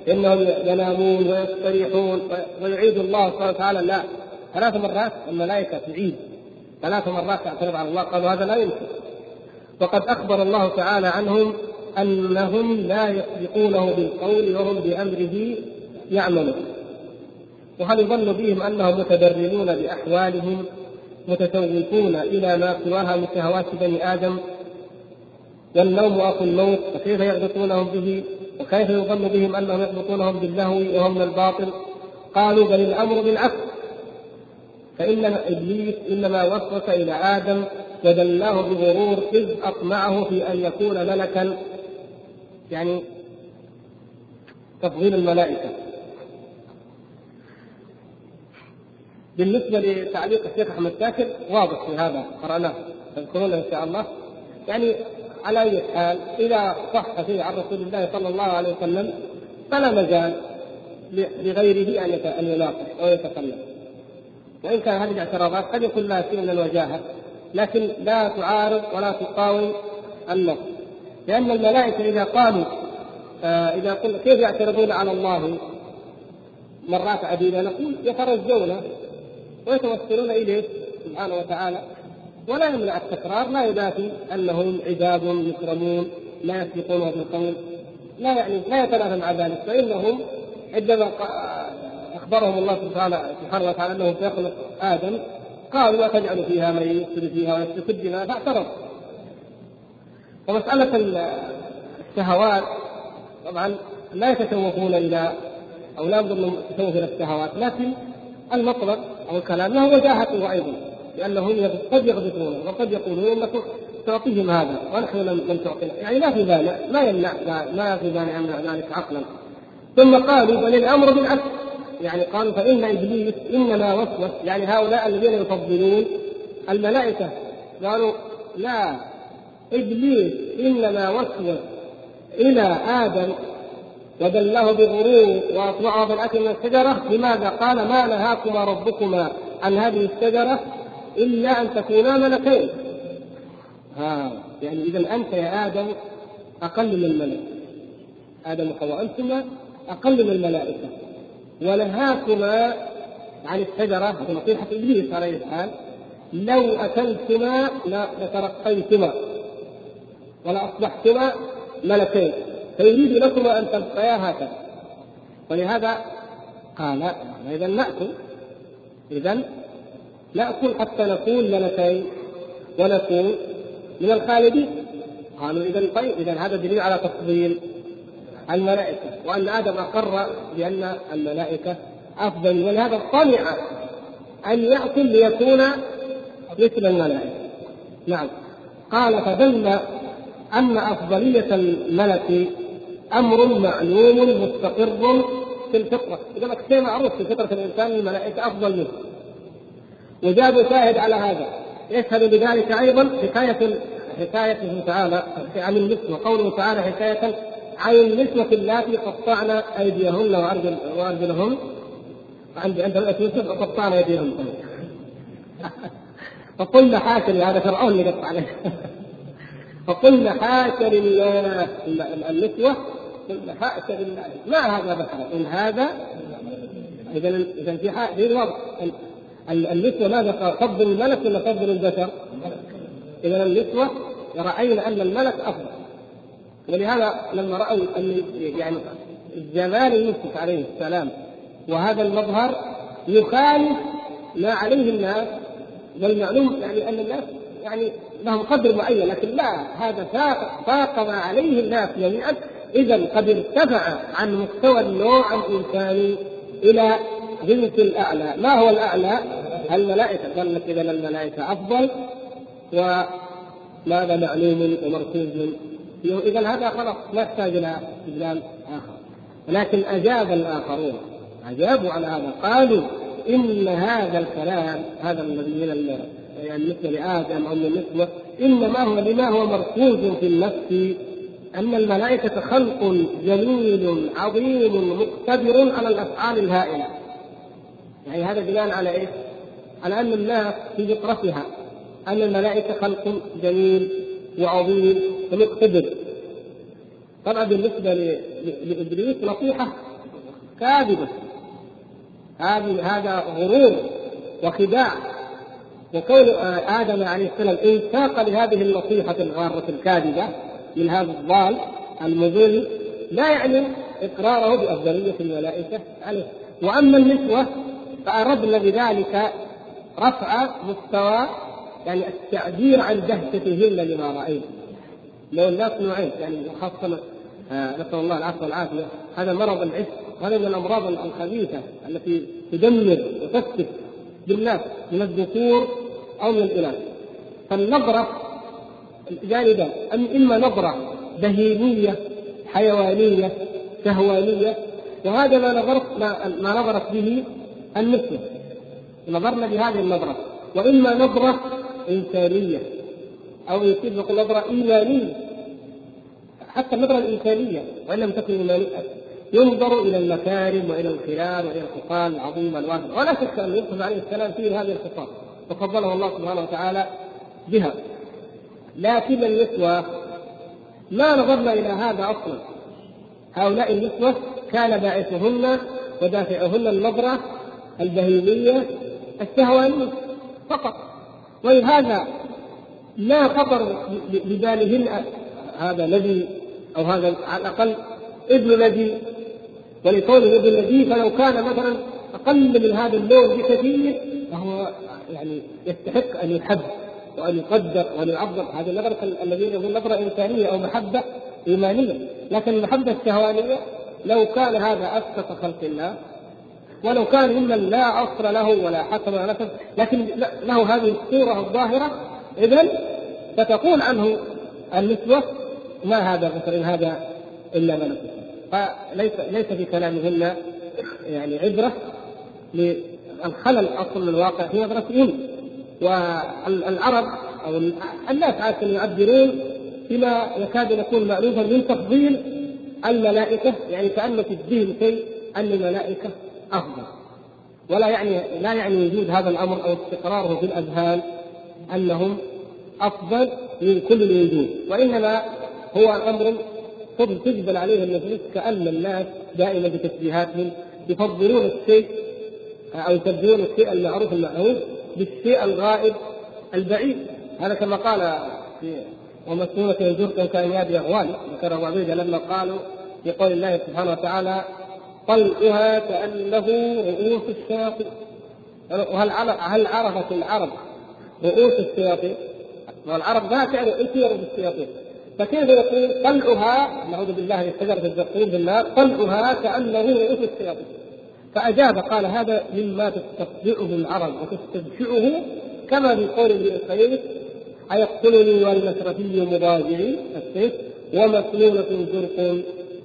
إنهم ينامون ويستريحون ويعيد الله سبحانه وتعالى. لا ثلاث مرات الملائكة تعيد ثلاث مرات تعترض على الله. قالوا هذا لا يمكن. وقد أخبر الله تعالى عنهم أنهم لا يسبقونه بالقول وهم بأمره يعملون. وهل يظن بهم أنهم متدربون بأحوالهم متسوقون إلى ما سواها من شهوات بني آدم. والنوم اخو الموت فكيف يغبطونهم به وكيف يظن بهم أنهم يضبطونهم باللهو وهم من الباطل. قالوا بل الأمر بالعكس. فإن إبليس إنما وسوس إلى آدم ودلاه بغرور إذ أطمعه في أن يكون ملكا. يعني تفضيل الملائكة. بالنسبة لتعليق الشيخ أحمد شاكر واضح في هذا قرأناه تذكرونه إن شاء الله. يعني على أي حال إذا صح فيه عن رسول الله صلى الله عليه وسلم فلا مجال لغيره أن أن يناقش أو يتكلم. وإن كان هذه الاعتراضات قد يكون لها شيء من الوجاهة لكن لا تعارض ولا تقاوم النص. لأن الملائكة إذا قالوا آه إذا قلنا كيف يعترضون على الله؟ مرات عديدة نقول يترجون ويتوسلون إليه سبحانه وتعالى. ولا يمنع التكرار لا يدافي أنهم عباد يكرمون لا يسبقونه بالقول لا يعني لا يتنافى مع ذلك فإنهم عندما أخبرهم الله سبحانه سبحانه وتعالى أنه سيخلق آدم قالوا وتجعل فيها من يفسد فيها ويسفك الدماء فاعترض ومسألة الشهوات طبعا لا يتشوفون إلى أو لا ينظر التشوف إلى الشهوات لكن المطلب أو الكلام له وجاهته أيضا لأنهم قد يغبطون وقد يقولون انك تعطيهم هذا ونحن لم تعطينا. يعني ما في مانع ما يمنع ما في مانع من ذلك عقلا. ثم قالوا بل الأمر بالعكس يعني قالوا فإن إبليس إنما وسوس يعني هؤلاء الذين يفضلون الملائكة. قالوا لا إبليس إنما وسوس إلى آدم ودله بغرور واطمعه بالاكل من الشجرة. لماذا؟ قال ما نهاكما ربكما عن هذه الشجرة إلا أن تكونا ملكين. ها يعني إذا أنت يا آدم أقل من الملك. آدم وحواء أنتما أقل من الملائكة. ونهاكما عن الشجرة. نصيحة إبليس عليه الحال لو أكلتما لترقيتما ولأصبحتما ملكين. فيريد لكما أن تبقيا هكذا. ولهذا قال إذا نأكل إذا نأكل حتى نكون ملكين ونكون من الخالدين. قالوا إذا طيب إذا هذا دليل على تفضيل الملائكة وأن آدم أقر بأن الملائكة أفضل ولهذا طمع أن يأكل ليكون مثل الملائكة. نعم. قال فدل أن أفضلية الملك أمر معلوم مستقر في الفطرة. يقول لك شيء معروف في فطرة الإنسان الملائكة أفضل منه. وجابوا شاهد على هذا. يشهد بذلك أيضا حكايه حكايته تعالى عن النسوة. قوله تعالى حكاية عن النسوة اللاتي قطعن أيديهن وارجل وارجلهن عند عند يوسف وقطعن أيديهن. فقلنا حاشا هذا فرعون اللي قطع عليه. فقلنا حاشا لله. النسوة قلنا لله ما هذا بشرا إن هذا إذا إذا في في الوضع. النسوة ماذا فضل الملك ولا فضل البشر؟ إذا النسوة رأينا أن الملك أفضل. ولهذا لما رأوا أن يعني جمال يوسف عليه السلام وهذا المظهر يخالف ما عليه الناس والمعلوم يعني أن الناس يعني لهم قدر معين لكن لا هذا فاق فاق ما عليه الناس جميعا. إذا قد ارتفع عن مستوى النوع الإنساني إلى جنس الأعلى، ما هو الأعلى؟ الملائكة. قال لك إذا الملائكة أفضل. وماذا معلوم ومركوز إذا هذا خلاص ما يحتاج إلى استدلال آخر. ولكن أجاب الآخرون. أجابوا على هذا. قالوا إن هذا الكلام هذا الذي من يعني بالنسبة لآدم أو بالنسبة إنما هو لما هو مركوز في النفس ان الملائكة خلق جميل عظيم مقتدر على الأفعال الهائلة. يعني هذا بناء على إيش؟ على أن الناس في فطرتها أن الملائكة خلق جميل وعظيم ومقتدر. طبعا بالنسبة لابليس نصيحة كاذبة هذه هذا غرور وخداع وكون آدم عليه السلام انساق لهذه النصيحة الغارة الكاذبة من هذا الضال المضل لا يعني إقراره بأفضلية الملائكة عليه. وأما النسوة فأردنا بذلك رفع مستوى يعني التعبير عن دهشتهن لما رأينا. لو الناس نوعين يعني خاصة آه، نسأل الله العفو والعافية. هذا مرض العشق وهذا من الأمراض الخبيثة التي تدمر وتفتك بالناس من الذكور أو من الإناث. فالنظرة جانبان إما نظرة بهيميه حيوانية شهوانيه وهذا ما نظرت ما, نظرت به النسوه نظرنا بهذه النظرة. وإما نظرة إنسانية أو يصير نقول نظرة إيمانية. حتى النظرة الإنسانية وإن لم تكن إيمانية ينظر إلى المكارم وإلى الخلال وإلى الخصال العظيمه الواسعه ولا شك أن يوسف عليه السلام فيه هذه الخصال وفضله الله سبحانه وتعالى بها. لكن النسوة ما نظرنا إلى هذا أصلا. هؤلاء النسوة كان باعثهن ودافعهن النظرة البهيمية الشهوانية فقط. ولهذا ما خطر ببالهن هذا نبي أو هذا على الأقل ابن نبي ولكونه ابن نبي فلو كان مثلا أقل من هذا اللون بكثير فهو يعني يستحق أن يحب. وأن يقدر وأن يعظم هذه النظره الذين يقول نظرة إنسانية أو محبة إيمانية. لكن المحبه الشهوانية لو كان هذا أسقط خلق الله ولو كان ممن لا اصل له ولا حكم ولا نفس لكن له هذه الصورة الظاهرة اذا فتقول عنه النسوة ما هذا مثلا هذا إلا ملك فليس ليس في كلامهن يعني عبرة الخلل أصلا من الواقع في نظرتهم والعرب أو الناس عادة يعبرون بما يكاد يكون مألوفا من تفضيل الملائكة يعني كأن في الدين شيء أن الملائكة أفضل. ولا يعني لا يعني وجود هذا الأمر أو استقراره في الأذهان أنهم أفضل من كل الوجود وإنما هو أمر تجبل عليه النفوس كأن الناس دائما بتشبيهاتهم يفضلون الشيء أو يسبحون الشيء المعروف المعهود بالشيء الغائب البعيد. هذا كما قال في ومسنونة الجرد كان يابي أغوالي ذكر أبو عبيدة لما قالوا في قول الله سبحانه وتعالى طلقها كأنه رؤوس الشياطين. وهل هل عرفت العرب رؤوس الشياطين؟ والعرب ما تعرف إيش رؤوس الشياطين؟ فكيف يقول طلعها نعوذ بالله من شجرة الزقوم بالنار طلعها كأنه رؤوس الشياطين. فأجاب قال هذا مما تستطيعه العرب وتستبشعه كما في قول ابن القيم أيقتلني والمشرفي مضاجعي السيف ومسنونة زرق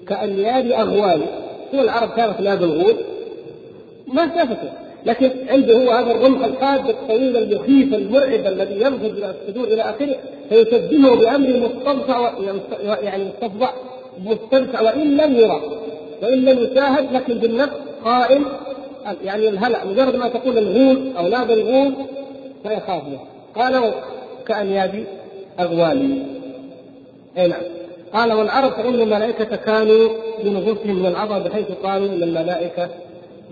كأنياب أغوال. تكون العرب كانت لا بالغول ما شافته لكن عنده هو هذا الرمح الحاد الطويل المخيف المرعب الذي ينفذ إلى الصدور إلى آخره فيسجله بأمر مستنصع يعني مستفضع مستنصع وإن لم يرى وإن لم يشاهد لكن بالنفس قائم يعني الهلع مجرد ما تقول الغول أو لا بالغول فيخاف منه. قال كانياب أغوالي. أي نعم. قال والعرب فان الملائكة كانوا بنفوسهم من العظمه بحيث قالوا إن الملائكة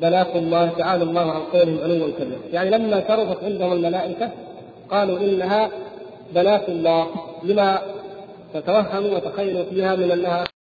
بلاك الله تعالى الله عن قولهم علوا كبيرا يعني لما شرفت عندهم الملائكة قالوا إنها بلاك الله لما تتوهموا وتخيلوا فيها من أنها